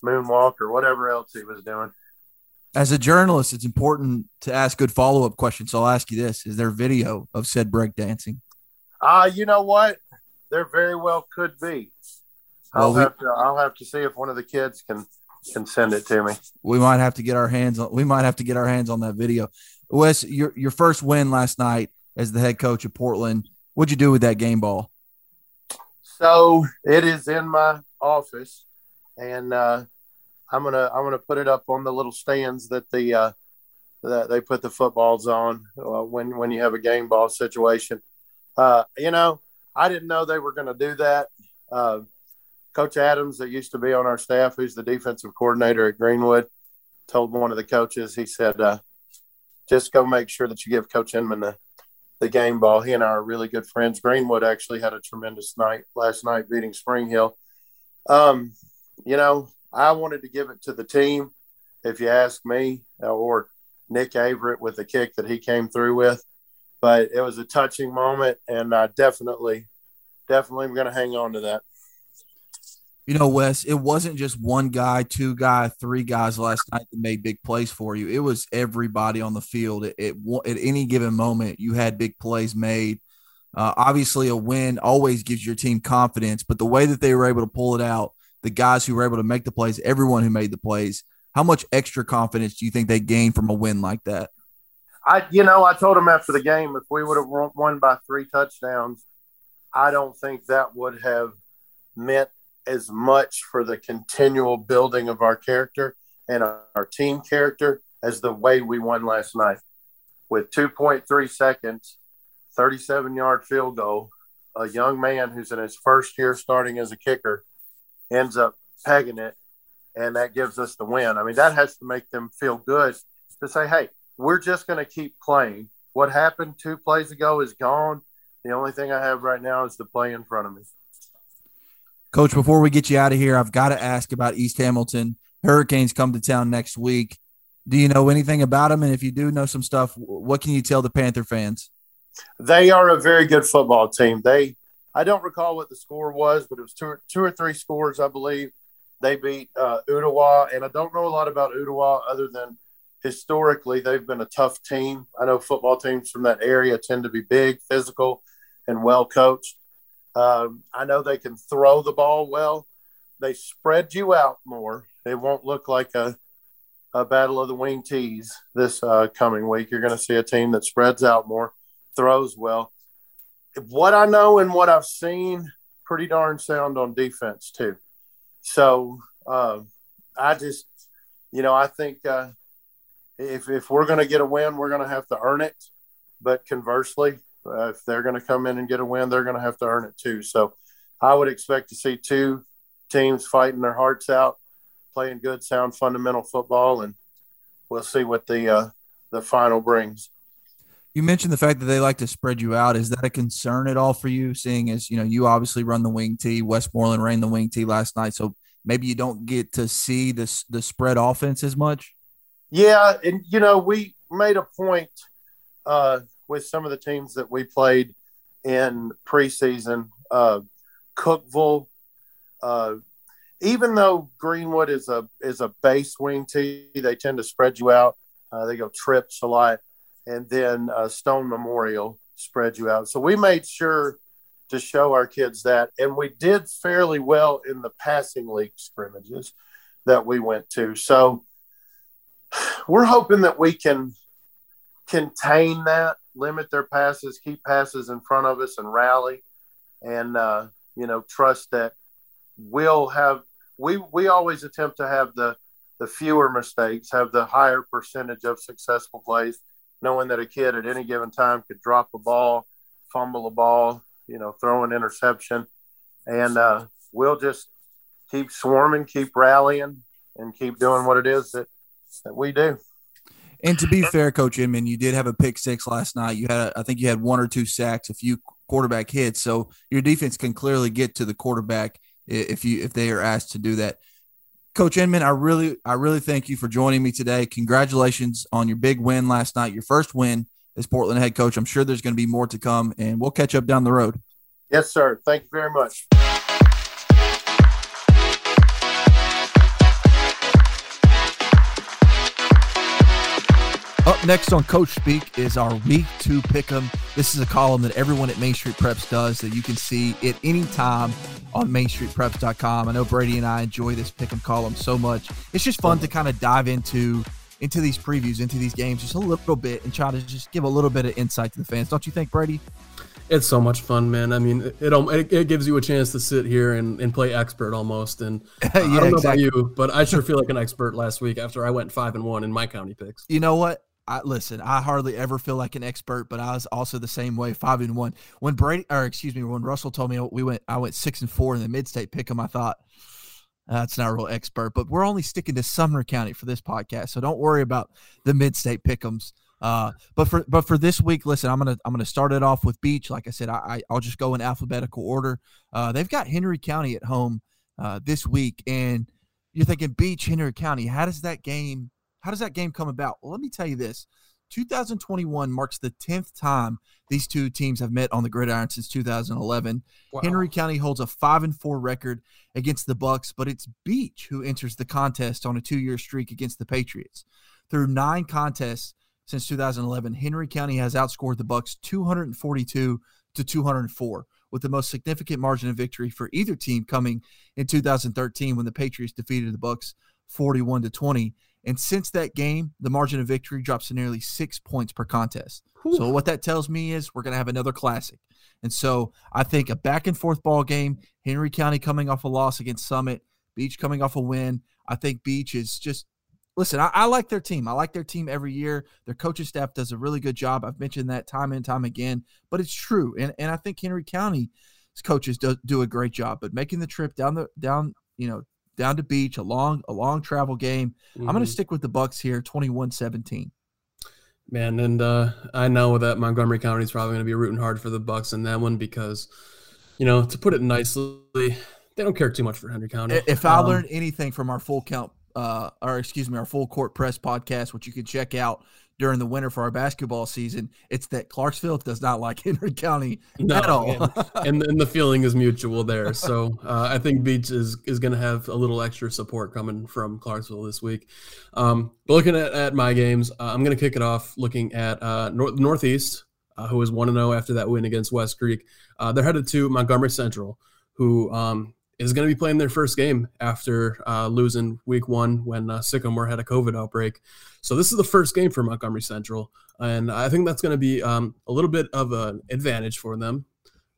moonwalk or whatever else he was doing.
As a journalist, it's important to ask good follow up questions. So I'll ask you this: Is there video of said break dancing?
Uh, you know what? There very well could be. I'll well, have to. I'll have to see if one of the kids can can send it to me.
We might have to get our hands on. We might have to get our hands on that video. Wes, your your first win last night as the head coach of Portland. What'd you do with that game ball?
So it is in my office, and uh, I'm gonna I'm gonna put it up on the little stands that the uh, that they put the footballs on uh, when when you have a game ball situation. Uh, you know, I didn't know they were to do that. Uh, Coach Adams, that used to be on our staff, who's the defensive coordinator at Greenwood, told one of the coaches, he said, uh, "Just go make sure that you give Coach Inman the the game ball. He and I are really good friends. Greenwood actually had a tremendous night last night beating Spring Hill. Um, you know, I wanted to give it to the team, if you ask me, or Nick Averett with the kick that he came through with. But it was a touching moment, and I definitely, definitely am going to hang on to that.
You know, Wes, it wasn't just one guy, two guy, three guys last night that made big plays for you. It was everybody on the field. It, it at any given moment, you had big plays made. Uh, obviously, a win always gives your team confidence, but the way that they were able to pull it out, the guys who were able to make the plays, everyone who made the plays, how much extra confidence do you think they gained from a win like that?
I, you know, I told them after the game if we would have won by three touchdowns, I don't think that would have meant as much for the continual building of our character and our team character as the way we won last night. With 2.3 seconds, 37 yard field goal, a young man who's in his first year starting as a kicker ends up pegging it, and that gives us the win. I mean, that has to make them feel good to say, hey, we're just going to keep playing. What happened two plays ago is gone. The only thing I have right now is the play in front of me.
Coach, before we get you out of here, I've got to ask about East Hamilton. Hurricanes come to town next week. Do you know anything about them? And if you do know some stuff, what can you tell the Panther fans?
They are a very good football team. They, I don't recall what the score was, but it was two or, two or three scores, I believe. They beat uh, and I don't know a lot about Ooltewah other than historically they've been a tough team. I know football teams from that area tend to be big, physical, and well coached. Um, I know they can throw the ball well. They spread you out more. It won't look like a a battle of the wing tees this uh, coming week. You're going to see a team that spreads out more, throws well. What I know and what I've seen, pretty darn sound on defense too. So uh, I just, you know, I think uh, if if we're going to get a win, we're going to have to earn it. But conversely, uh, if they're going to come in and get a win, they're going to have to earn it too. So I would expect to see two teams fighting their hearts out, playing good, sound, fundamental football, and we'll see what the uh, the final brings.
You mentioned the fact that they like to spread you out. Is that a concern at all for you? Seeing as you know, you obviously run the wing tee. Westmoreland ran the wing tee last night, so maybe you don't get to see this the spread offense as much.
Yeah, and you know, we made a point uh, with some of the teams that we played in preseason. Uh, Cookeville, uh, even though Greenwood is a is a base wing tee, they tend to spread you out. Uh, they go trips a lot, and then uh, Stone Memorial spread you out. So we made sure to show our kids that, and we did fairly well in the passing league scrimmages that we went to. So we're hoping that we can contain that, limit their passes, keep passes in front of us, and rally, and uh, you know trust that we'll have. We we always attempt to have the the fewer mistakes, have the higher percentage of successful plays, knowing that a kid at any given time could drop a ball, fumble a ball, you know, throw an interception, and uh, we'll just keep swarming, keep rallying, and keep doing what it is that that we do.
And to be fair, Coach Inman, you did have a pick six last night. You had, a, I think, you had one or two sacks, a few quarterback hits. So your defense can clearly get to the quarterback if you if they are asked to do that. Coach Inman, I really, I really thank you for joining me today. Congratulations on your big win last night, your first win as Portland head coach. I'm sure there's going to be more to come, and we'll catch up down the road.
Yes, sir. Thank you very much.
Up next on Coach Speak is our Week 2 Pick'em. This is a column that everyone at Main Street Preps does that you can see at any time on MainStreetPreps.com. I know Brady and I enjoy this Pick'em column so much. It's just fun to kind of dive into into these previews, into these games, just a little bit, and try to just give a little bit of insight to the fans. Don't you think, Brady?
It's so much fun, man. I mean, it it, it gives you a chance to sit here and, and play expert almost. And uh, yeah, I don't know exactly. about you, but I sure feel like an expert last week after I went five and one in my county picks.
You know what? I listen, I hardly ever feel like an expert, but I was also the same way, five and one. When Brady, or excuse me, when Russell told me we went, I went six and four in the mid-state pick 'em. I thought that's not a real expert, but we're only sticking to Sumner County for this podcast, so don't worry about the mid-state pickums. Uh, but for but for this week, listen, I'm gonna I'm gonna start it off with Beech. Like I said, I, I will just go in alphabetical order. Uh, they've got Henry County at home uh, this week, and you're thinking Beech, Henry County. How does that game how does that game come about? Well, let me tell you this. 2021 marks the 10th time these two teams have met on the gridiron since 2011. Wow. Henry County holds a 5 and 4 record against the Bucks, but it's Beech who enters the contest on a 2-year streak against the Patriots. Through 9 contests since 2011, Henry County has outscored the Bucks 242 to 204 with the most significant margin of victory for either team coming in 2013 when the Patriots defeated the Bucks 41 to 20. And since that game, the margin of victory drops to nearly six points per contest. So what that tells me is we're going to have another classic. And so I think a back and forth ball game, Henry County coming off a loss against Summit, Beech coming off a win. I think Beech is just listen, I, I, like their team. I like their team every year. Their coaching staff does a really good job. I've mentioned that time and time again, but it's true. And and I think Henry County's coaches do, do a great job. But making the trip down the down, you know, down to Beech, a long, a long travel game. Mm-hmm. I'm going to stick with the Bucks here, 21-17.
Man, and uh, I know that Montgomery County is probably going to be rooting hard for the Bucks in that one because, you know, to put it nicely, they don't care too much for Henry County.
If I um, learned anything from our full count, uh, or excuse me, our full court press podcast, which you can check out during the winter for our basketball season, it's that Clarksville does not like Henry County no, at all.
and, and, the feeling is mutual there. So uh, I think Beech is, is going to have a little extra support coming from Clarksville this week. Um, but looking at, at my games, uh, I'm going to kick it off looking at uh, North, Northeast, uh, who is 1 0 after that win against West Creek. Uh, they're headed to Montgomery Central, who um, is going to be playing their first game after uh, losing week one when uh, Sycamore had a COVID outbreak. So this is the first game for Montgomery Central, and I think that's going to be um, a little bit of an advantage for them,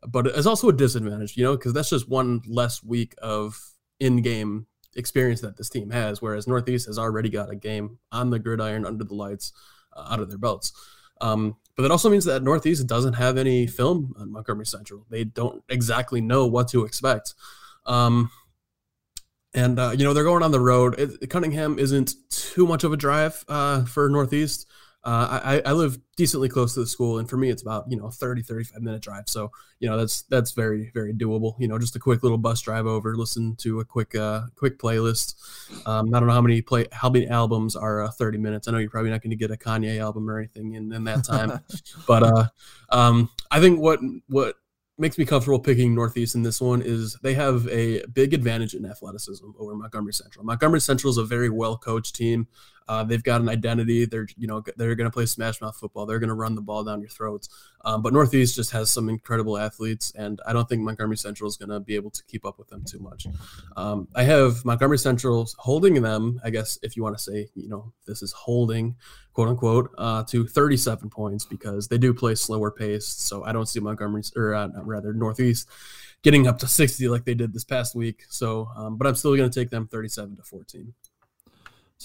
but it's also a disadvantage, you know, because that's just one less week of in-game experience that this team has, whereas Northeast has already got a game on the gridiron under the lights uh, out of their belts. Um, but that also means that Northeast doesn't have any film on Montgomery Central. They don't exactly know what to expect. Um, and uh, you know they're going on the road. It, Cunningham isn't too much of a drive uh, for Northeast. Uh, I, I live decently close to the school, and for me, it's about you know 30, 35 minute drive. So you know that's that's very very doable. You know, just a quick little bus drive over, listen to a quick uh, quick playlist. Um, I don't know how many play how many albums are uh, 30 minutes. I know you're probably not going to get a Kanye album or anything in, in that time, but uh, um, I think what what makes me comfortable picking Northeast in this one is they have a big advantage in athleticism over Montgomery Central. Montgomery Central is a very well coached team. Uh, they've got an identity. They're you know they're going to play smash mouth football. They're going to run the ball down your throats. Um, but Northeast just has some incredible athletes, and I don't think Montgomery Central is going to be able to keep up with them too much. Um, I have Montgomery Central holding them. I guess if you want to say you know this is holding quote unquote uh, to 37 points because they do play slower paced. So I don't see Montgomery or uh, rather Northeast getting up to 60 like they did this past week. So, um, but I'm still going to take them 37 to 14.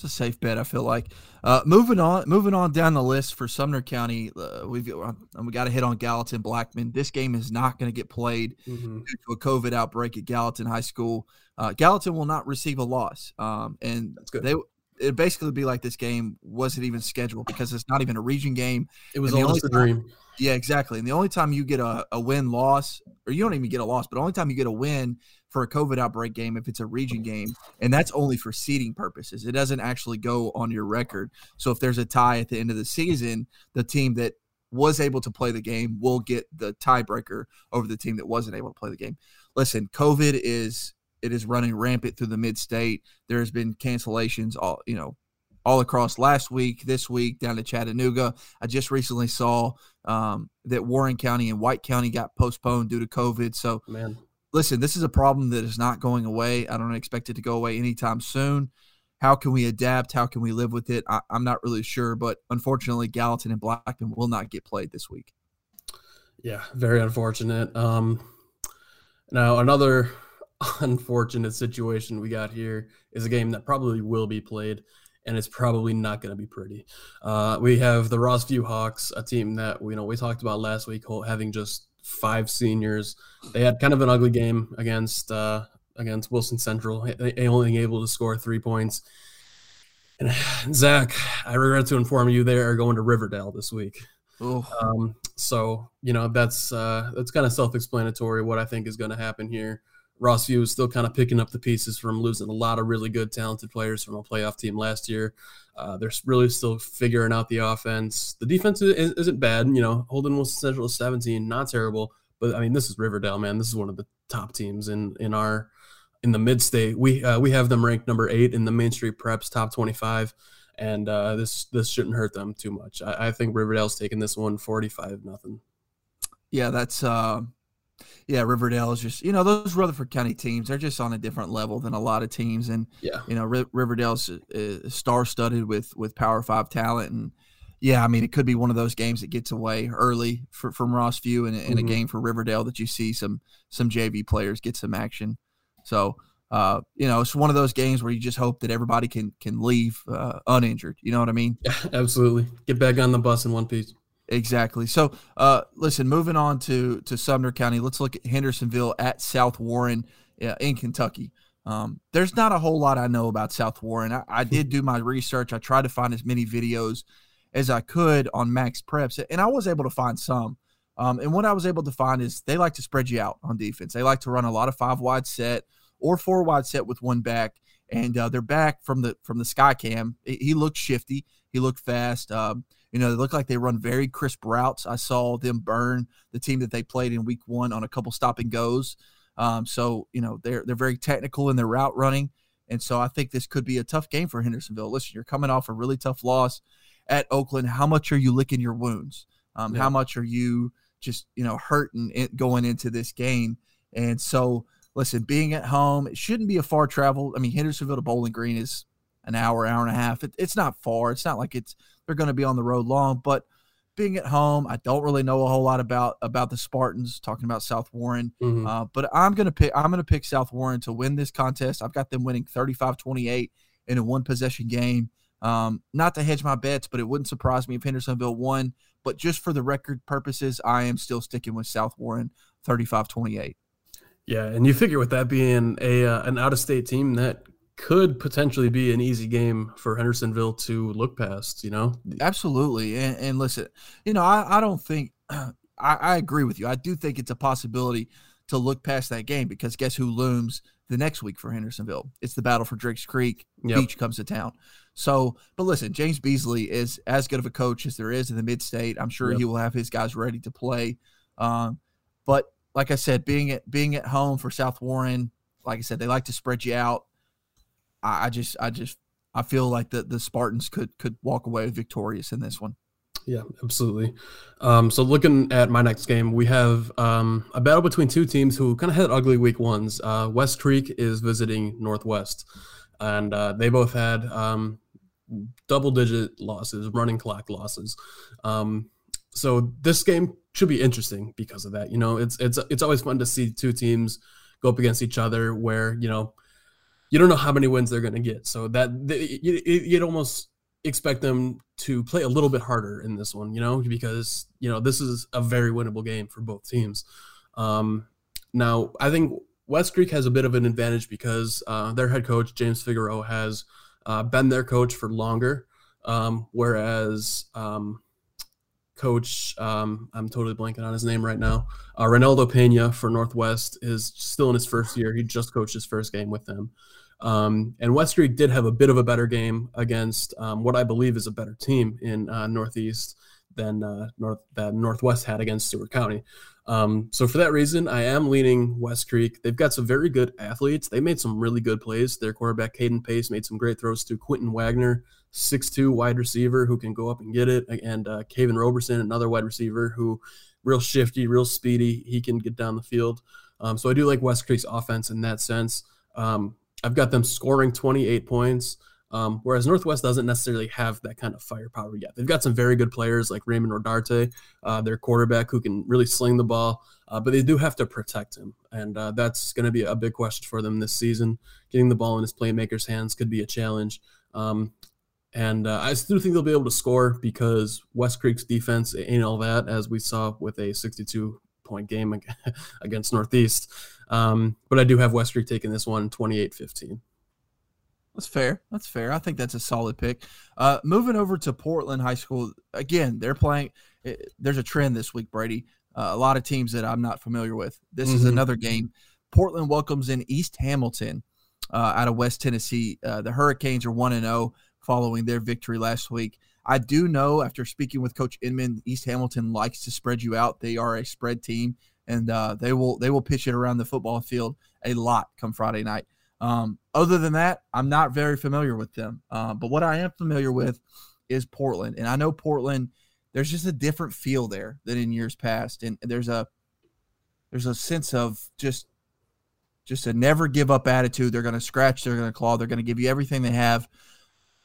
It's a safe bet. I feel like. Uh, moving on, moving on down the list for Sumner County, uh, we've uh, we got to hit on Gallatin Blackman. This game is not going to get played mm-hmm. due to a COVID outbreak at Gallatin High School. Uh, Gallatin will not receive a loss, um, and they it basically be like this game wasn't even scheduled because it's not even a region game.
It was almost a dream.
Yeah, exactly. And the only time you get a, a win loss, or you don't even get a loss, but the only time you get a win for a COVID outbreak game if it's a region game, and that's only for seeding purposes. It doesn't actually go on your record. So if there's a tie at the end of the season, the team that was able to play the game will get the tiebreaker over the team that wasn't able to play the game. Listen, COVID is it is running rampant through the mid state. There has been cancellations all you know all across last week, this week down to Chattanooga. I just recently saw um, that Warren County and White County got postponed due to COVID. So, man, listen, this is a problem that is not going away. I don't expect it to go away anytime soon. How can we adapt? How can we live with it? I, am not really sure, but unfortunately, Gallatin and Blackman will not get played this week.
Yeah, very unfortunate. Um, now another unfortunate situation we got here is a game that probably will be played and it's probably not going to be pretty. Uh, we have the Rossview Hawks, a team that you know we talked about last week, having just five seniors. They had kind of an ugly game against uh, against Wilson Central, they only able to score three points. And Zach, I regret to inform you, they are going to Riverdale this week. Um, so you know that's uh, that's kind of self-explanatory what I think is going to happen here. Rossview is still kind of picking up the pieces from losing a lot of really good, talented players from a playoff team last year. Uh, they're really still figuring out the offense. The defense isn't bad. You know, holding Wilson Central to 17, not terrible. But I mean, this is Riverdale, man. This is one of the top teams in in our in the mid state. We uh, we have them ranked number eight in the Main Street Preps top 25, and uh, this this shouldn't hurt them too much. I, I think Riverdale's taking this one 45 nothing.
Yeah, that's uh, yeah, Riverdale is just you know those Rutherford County teams. They're just on a different level than a lot of teams, and
yeah,
you know R- Riverdale's uh, star studded with with Power Five talent, and yeah, I mean it could be one of those games that gets away early for, from Rossview, and in mm-hmm. a game for Riverdale that you see some some JV players get some action. So uh, you know, it's one of those games where you just hope that everybody can can leave uh, uninjured. You know what I mean?
Yeah, absolutely. Get back on the bus in one piece.
Exactly. So, uh, listen, moving on to to Sumner County, let's look at Hendersonville at South Warren uh, in Kentucky. Um, there's not a whole lot I know about South Warren. I, I, did do my research. I tried to find as many videos as I could on Max Preps, and I was able to find some. Um, and what I was able to find is they like to spread you out on defense. They like to run a lot of five wide set or four wide set with one back, and uh, they're back from the from the sky cam. He looked shifty. He looked fast. Um, you know, they look like they run very crisp routes. I saw them burn the team that they played in week one on a couple stop and goes. Um, so, you know, they're they're very technical in their route running. And so I think this could be a tough game for Hendersonville. Listen, you're coming off a really tough loss at Oakland. How much are you licking your wounds? Um, yeah. How much are you just, you know, hurting it going into this game? And so listen, being at home, it shouldn't be a far travel. I mean, Hendersonville to Bowling Green is an hour, hour and a half. It, it's not far. It's not like it's they're going to be on the road long, but being at home, I don't really know a whole lot about about the Spartans. Talking about South Warren, mm-hmm. uh, but I'm gonna pick I'm gonna pick South Warren to win this contest. I've got them winning 35-28 in a one possession game. Um, not to hedge my bets, but it wouldn't surprise me if Hendersonville won. But just for the record purposes, I am still sticking with South Warren 35-28.
Yeah, and you figure with that being a uh, an out of state team, that could potentially be an easy game for Hendersonville to look past. You know,
absolutely. And, and listen, you know, I, I don't think I, I agree with you. I do think it's a possibility to look past that game because guess who looms the next week for Hendersonville? It's the battle for Drakes Creek. Yep. Beech comes to town. So, but listen, James Beasley is as good of a coach as there is in the mid state. I'm sure yep. he will have his guys ready to play. Um, but like I said, being at being at home for South Warren, like I said, they like to spread you out. I, I just, I just, I feel like the the Spartans could could walk away victorious in this one.
Yeah, absolutely. Um, so looking at my next game, we have um, a battle between two teams who kind of had ugly week ones. Uh, West Creek is visiting Northwest, and uh, they both had um, double-digit losses, running clock losses. Um, so this game should be interesting because of that. You know, it's it's it's always fun to see two teams go up against each other where you know you don't know how many wins they're going to get. So that you, you'd almost expect them to play a little bit harder in this one, you know, because you know this is a very winnable game for both teams. Um, now, I think West Creek has a bit of an advantage because uh, their head coach James Figueroa has uh, been their coach for longer, um, whereas um, coach, um, I'm totally blanking on his name right now. Uh, Ronaldo Pena for Northwest is still in his first year. He just coached his first game with them. Um, and West Creek did have a bit of a better game against um, what I believe is a better team in uh, Northeast than uh, North that Northwest had against Stewart County. Um, so for that reason, I am leaning West Creek. They've got some very good athletes. They made some really good plays. Their quarterback Caden Pace made some great throws to Quentin Wagner, six-two wide receiver who can go up and get it, and uh, Caven Roberson, another wide receiver who real shifty, real speedy. He can get down the field. Um, so I do like West Creek's offense in that sense. Um, I've got them scoring 28 points. Um, whereas Northwest doesn't necessarily have that kind of firepower yet. They've got some very good players like Raymond Rodarte, uh, their quarterback, who can really sling the ball, uh, but they do have to protect him. And uh, that's going to be a big question for them this season. Getting the ball in his playmakers' hands could be a challenge. Um, and uh, I still think they'll be able to score because West Creek's defense ain't all that, as we saw with a 62 point game against Northeast. Um, but I do have West Creek taking this one 28 15.
That's fair. That's fair. I think that's a solid pick. Uh, moving over to Portland High School again, they're playing. It, eh, there's a trend this week, Brady. Uh, a lot of teams that I'm not familiar with. This mm-hmm. is another game. Portland welcomes in East Hamilton uh, out of West Tennessee. Uh, the Hurricanes are one and zero oh following their victory last week. I do know after speaking with Coach Inman, East Hamilton likes to spread you out. They are a spread team, and uh, they will they will pitch it around the football field a lot come Friday night. Um, other than that, I'm not very familiar with them. Uh, but what I am familiar with is Portland, and I know Portland. There's just a different feel there than in years past, and there's a there's a sense of just just a never give up attitude. They're going to scratch, they're going to claw, they're going to give you everything they have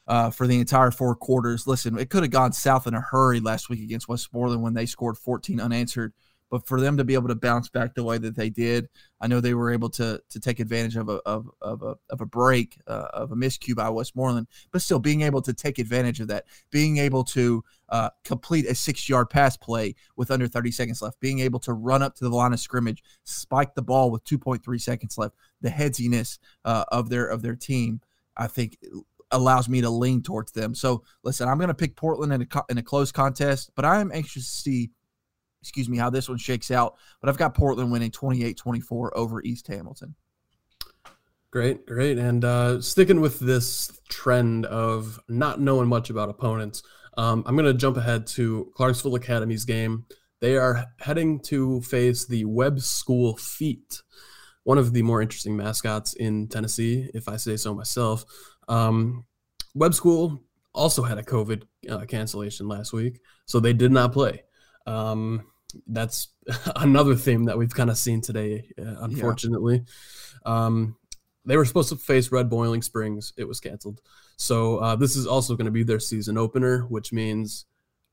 uh, for the entire four quarters. Listen, it could have gone south in a hurry last week against Westmoreland when they scored 14 unanswered. But for them to be able to bounce back the way that they did, I know they were able to to take advantage of a of, of a of a break uh, of a miscue by Westmoreland, but still being able to take advantage of that, being able to uh, complete a six yard pass play with under 30 seconds left, being able to run up to the line of scrimmage, spike the ball with 2.3 seconds left, the headsiness uh, of their of their team, I think allows me to lean towards them. So listen, I'm going to pick Portland in a in a close contest, but I am anxious to see, excuse me, how this one shakes out. But I've got Portland winning 28-24 over East Hamilton.
Great, great, and uh, sticking with this trend of not knowing much about opponents, um, I'm going to jump ahead to Clarksville Academy's game. They are heading to face the Webb School Feet, one of the more interesting mascots in Tennessee, if I say so myself. Um, Webb School also had a COVID uh, cancellation last week, so they did not play. Um, that's another theme that we've kind of seen today, uh, unfortunately. Yeah. Um, they were supposed to face Red Boiling Springs. It was canceled. So uh, this is also going to be their season opener, which means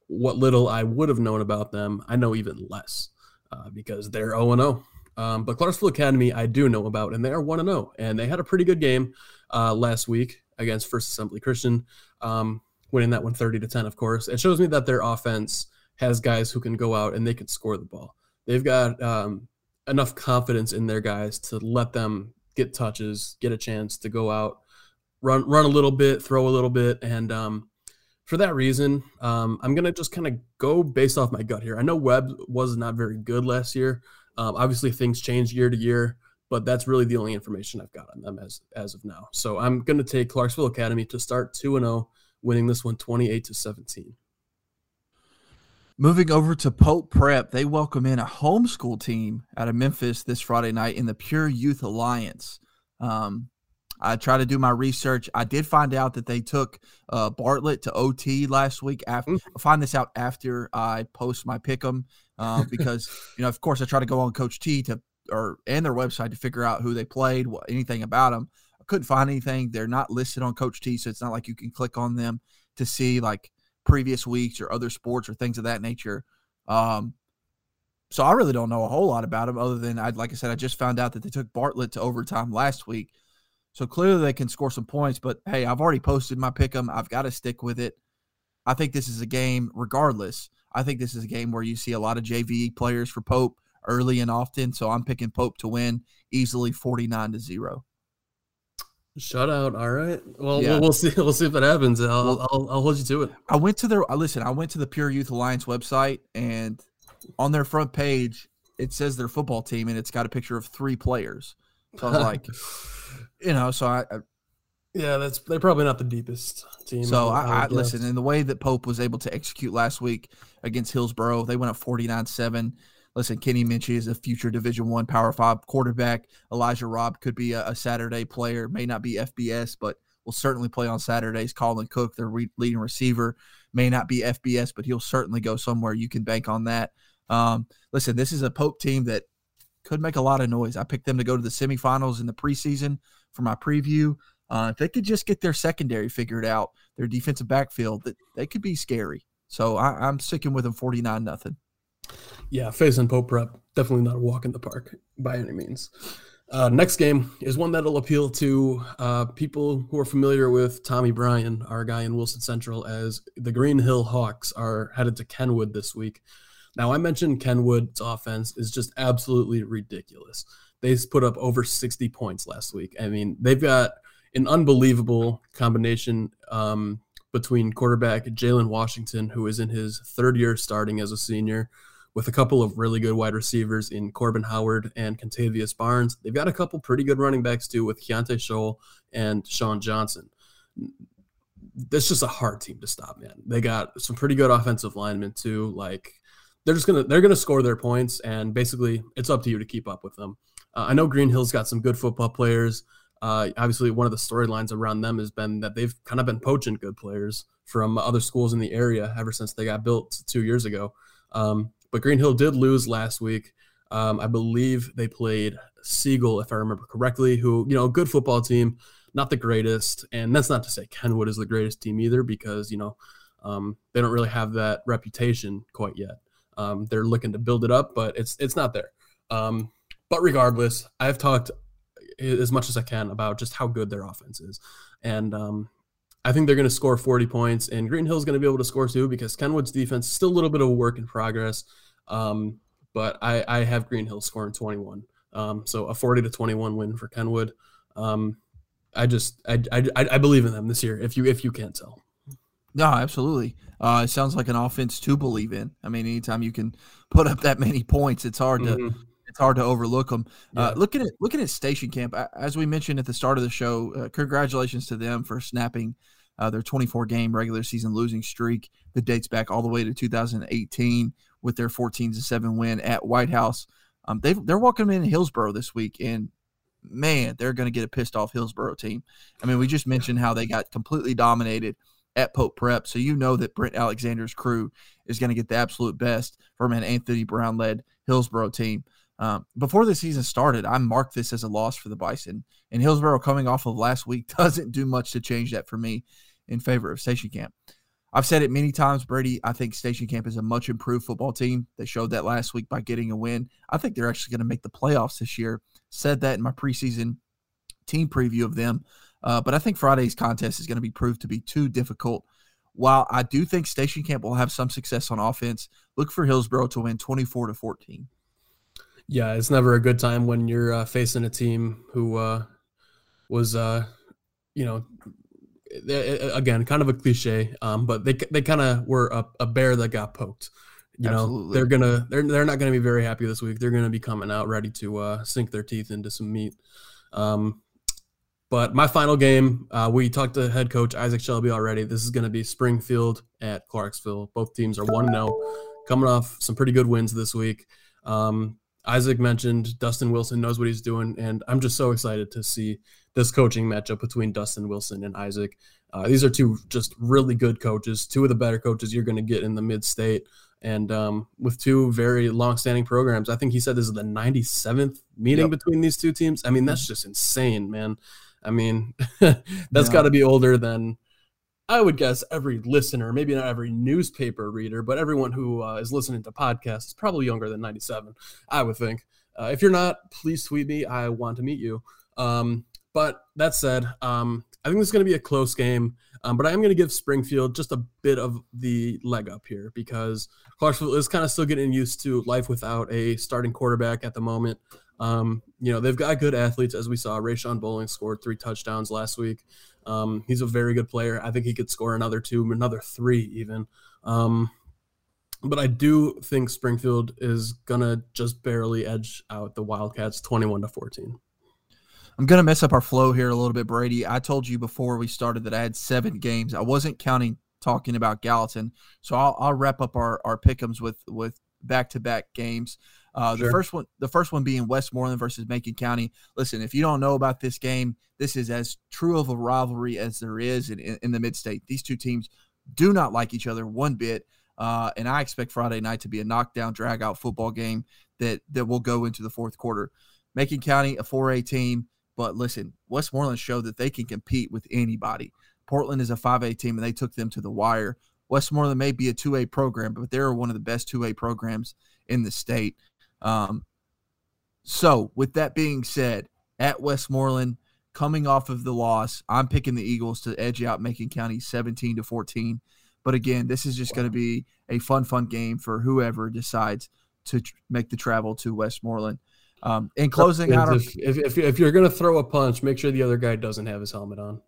what little I would have known about them, I know even less uh, because they're 0 0. Um, but Clarksville Academy, I do know about, and they are 1 0. And they had a pretty good game uh, last week against First Assembly Christian, um, winning that one 30 to 10, of course. It shows me that their offense has guys who can go out and they can score the ball. They've got um, enough confidence in their guys to let them get touches, get a chance to go out, run run a little bit, throw a little bit, and um, for that reason, um, I'm gonna just kind of go based off my gut here. I know Webb was not very good last year. Um, obviously, things change year to year, but that's really the only information I've got on them as as of now. So I'm gonna take Clarksville Academy to start two and zero, oh, winning this one 28 to 17.
Moving over to Pope Prep, they welcome in a homeschool team out of Memphis this Friday night in the Pure Youth Alliance. Um, I tried to do my research. I did find out that they took uh, Bartlett to OT last week. After I find this out after I post my pick'em uh, because you know, of course, I try to go on Coach T to or and their website to figure out who they played, what, anything about them. I couldn't find anything. They're not listed on Coach T, so it's not like you can click on them to see like previous weeks or other sports or things of that nature. Um, so I really don't know a whole lot about them other than I like I said I just found out that they took Bartlett to overtime last week. So clearly they can score some points, but hey, I've already posted my pick 'em. I've got to stick with it. I think this is a game regardless. I think this is a game where you see a lot of JV players for Pope early and often, so I'm picking Pope to win easily 49 to 0.
Shutout. All right. Well, yeah. we'll see. We'll see if it happens. I'll, well, I'll, I'll hold you to it.
I went to their. Uh, listen, I went to the Pure Youth Alliance website, and on their front page, it says their football team, and it's got a picture of three players. So I was like, you know, so I, I.
yeah, that's they're probably not the deepest team.
So I, I, listen in the way that Pope was able to execute last week against Hillsboro, they went up forty nine seven. Listen, Kenny Minchey is a future Division One Power Five quarterback. Elijah Robb could be a, a, Saturday player, may not be FBS, but will certainly play on Saturdays. Colin Cook, their re- leading receiver, may not be FBS, but he'll certainly go somewhere. You can bank on that. Um, listen, this is a Pope team that could make a lot of noise. I picked them to go to the semifinals in the preseason for my preview. Uh, if they could just get their secondary figured out, their defensive backfield, that they could be scary. So I, am sticking with them 49 nothing.
Yeah, facing Pope Prep, definitely not a walk in the park by any means. Uh, next game is one that'll appeal to uh, people who are familiar with Tommy Bryan, our guy in Wilson Central, as the Green Hill Hawks are headed to Kenwood this week. Now, I mentioned Kenwood's offense is just absolutely ridiculous. They put up over 60 points last week. I mean, they've got an unbelievable combination um, between quarterback Jalen Washington, who is in his third year starting as a senior, with a couple of really good wide receivers in Corbin Howard and Contavious Barnes. They've got a couple pretty good running backs too with Keontae Scholl and Sean Johnson. That's just a hard team to stop, man. They got some pretty good offensive linemen too. Like they're just gonna they're gonna score their points, and basically it's up to you to keep up with them. Uh, I know Green Hill's got some good football players. Uh, obviously, one of the storylines around them has been that they've kind of been poaching good players from other schools in the area ever since they got built two years ago. Um, but Green Hill did lose last week. Um, I believe they played Siegel, if I remember correctly, who, you know, good football team, not the greatest. And that's not to say Kenwood is the greatest team either, because, you know, um, they don't really have that reputation quite yet. Um, they're looking to build it up, but it's it's not there. Um, but regardless, I've talked as much as I can about just how good their offense is. And um, I think they're going to score 40 points, and Green Hill's going to be able to score too because Kenwood's defense is still a little bit of a work in progress. Um, but I, I, have Green Hill scoring 21. Um, so a 40 to 21 win for Kenwood. Um, I just I, I, I believe in them this year. If you if you can't tell.
No, absolutely. Uh, it sounds like an offense to believe in. I mean, anytime you can put up that many points, it's hard mm-hmm. to it's hard to overlook them. Uh, yeah. Uh, looking at looking at Station Camp, as we mentioned at the start of the show, uh, congratulations to them for snapping uh, their 24 game regular season losing streak that dates back all the way to 2018 with their 14 to seven win at White House. Um, they they're welcoming in Hillsboro this week, and man, they're going to get a pissed off Hillsboro team. I mean, we just mentioned how they got completely dominated at Pope Prep. So you know that Brent Alexander's crew is going to get the absolute best from an Anthony Brown led Hillsboro team. Um, before the season started, I marked this as a loss for the Bison. And Hillsboro coming off of last week doesn't do much to change that for me in favor of Station Camp. I've said it many times, Brady. I think Station Camp is a much improved football team. They showed that last week by getting a win. I think they're actually going to make the playoffs this year. Said that in my preseason team preview of them. Uh, but I think Friday's contest is going to be proved to be too difficult. While I do think Station Camp will have some success on offense, look for Hillsboro to win 24 to 14.
Yeah, it's never a good time when you're uh, facing a team who uh, was, uh, you know, again, kind of a cliche, um, but they they kind of were a, a, bear that got poked. You Absolutely. know, they're gonna they're they're not gonna be very happy this week. They're gonna be coming out ready to uh, sink their teeth into some meat. Um, but my final game, uh, we talked to head coach Isaac Shelby already. This is going to be Springfield at Clarksville. Both teams are one 0 coming off some pretty good wins this week. Um, Isaac mentioned Dustin Wilson knows what he's doing, and I'm just so excited to see this coaching matchup between Dustin Wilson and Isaac. Uh, these are two just really good coaches, two of the better coaches you're going to get in the mid state. And um, with two very long-standing programs, I think he said this is the 97th meeting yep. between these two teams. I mean, that's just insane, man. I mean, that's yeah. got to be older than I would guess every listener, maybe not every newspaper reader, but everyone who uh, is listening to podcasts is probably younger than 97, I would think. Uh, if you're not, please tweet me. I want to meet you. Um, but that said, um, I think this is going to be a close game, um, but I am going to give Springfield just a bit of the leg up here because Clarksville is kind of still getting used to life without a starting quarterback at the moment. Um, you know, they've got good athletes, as we saw. Rayshon Bowling scored three touchdowns last week. Um, he's a very good player. I think he could score another two, another three, even. Um, but I do think Springfield is gonna just barely edge out the Wildcats, twenty-one to fourteen.
I'm gonna mess up our flow here a little bit, Brady. I told you before we started that I had seven games. I wasn't counting talking about Gallatin, so I'll, I'll wrap up our our pickums with with back to back games. Uh, sure. The first one, the first one being Westmoreland versus Macon County. Listen, if you don't know about this game, this is as true of a rivalry as there is in, in, in the mid-state. These two teams do not like each other one bit, uh, and I expect Friday night to be a knockdown, drag-out football game that that will go into the fourth quarter. Macon County, a 4A team, but listen, Westmoreland showed that they can compete with anybody. Portland is a 5A team, and they took them to the wire. Westmoreland may be a 2A program, but they're one of the best 2A programs in the state. Um, so, with that being said, at Westmoreland, coming off of the loss, I'm picking the Eagles to edge out Macon County 17 to 14. But again, this is just going to be a fun, fun game for whoever decides to tr- make the travel to Westmoreland. Um, in closing out,
if, if, if, if you're going to throw a punch, make sure the other guy doesn't have his helmet on.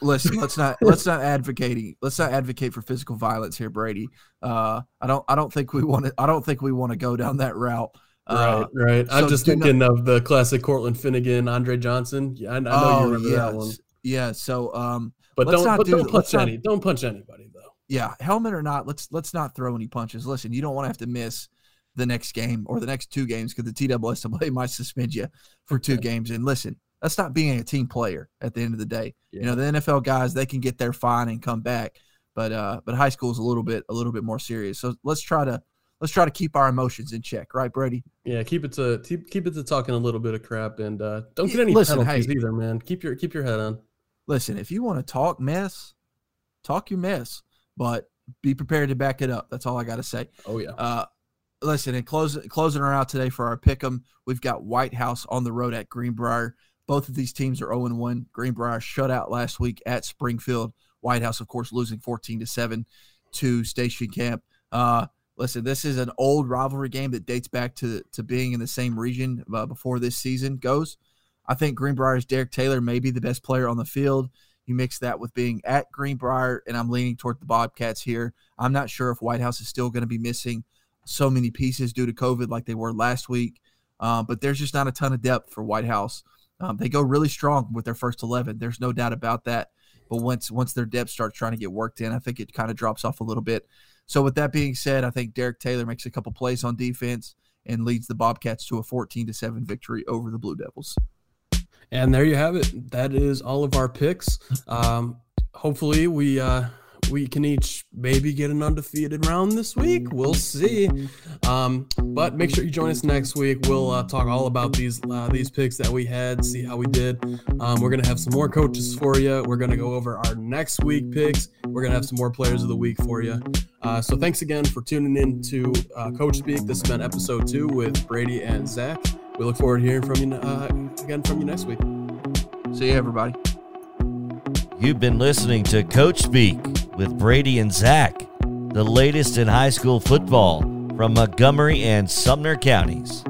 Listen, let's not let's not advocating let's not advocate for physical violence here, Brady. Uh, I don't I don't think we want to I don't think we want to go down that route.
Uh, right, right. I'm just thinking not, of the classic Cortland Finnegan, Andre Johnson. Yeah, I, I know oh, you remember yes. that one.
Yeah. So, um,
but don't but do, not punch any. Not, don't punch anybody though.
Yeah, helmet or not, let's let's not throw any punches. Listen, you don't want to have to miss the next game or the next two games because the TSSAA might suspend you for two games. And listen, that's not being a team player at the end of the day. Yeah. You know, the NFL guys they can get their fine and come back, but uh, but high school is a little bit a little bit more serious. So let's try to let's try to keep our emotions in check, right, Brady?
Yeah, keep it to keep keep it to talking a little bit of crap and uh, don't get any listen, penalties hey, either, man. Keep your keep your head on.
Listen, if you want to talk mess, talk your mess, but be prepared to back it up. That's all I got to say.
Oh yeah.
Uh, listen, and close, closing her out today for our pick 'em, we've got White House on the road at Greenbrier. Both of these teams are 0 1. Greenbrier shut out last week at Springfield. White House, of course, losing 14 to 7 to Station Camp. Uh, listen, this is an old rivalry game that dates back to, to being in the same region uh, before this season goes. I think Greenbrier's Derek Taylor may be the best player on the field. You mix that with being at Greenbrier, and I'm leaning toward the Bobcats here. I'm not sure if White House is still going to be missing so many pieces due to COVID like they were last week, uh, but there's just not a ton of depth for White House. Um, they go really strong with their first 11. There's no doubt about that. But once once their depth starts trying to get worked in, I think it kind of drops off a little bit. So with that being said, I think Derek Taylor makes a couple plays on defense and leads the Bobcats to a 14 to 7 victory over the Blue Devils.
And there you have it. That is all of our picks. Um, hopefully we uh, we can each maybe get an undefeated round this week. We'll see. Um, but make sure you join us next week. We'll uh, talk all about these uh, these picks that we had, see how we did. Um, we're gonna have some more coaches for you. We're gonna go over our next week picks. We're gonna have some more players of the week for you. Uh, so thanks again for tuning in to uh, Coach Speak. This has been episode two with Brady and Zach. We look forward to hearing from you uh, again from you next week.
See you, everybody.
You've been listening to Coach Speak with Brady and Zach, the latest in high school football from Montgomery and Sumner counties.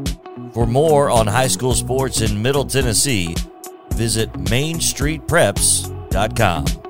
For more on high school sports in Middle Tennessee, visit MainStreetPreps.com.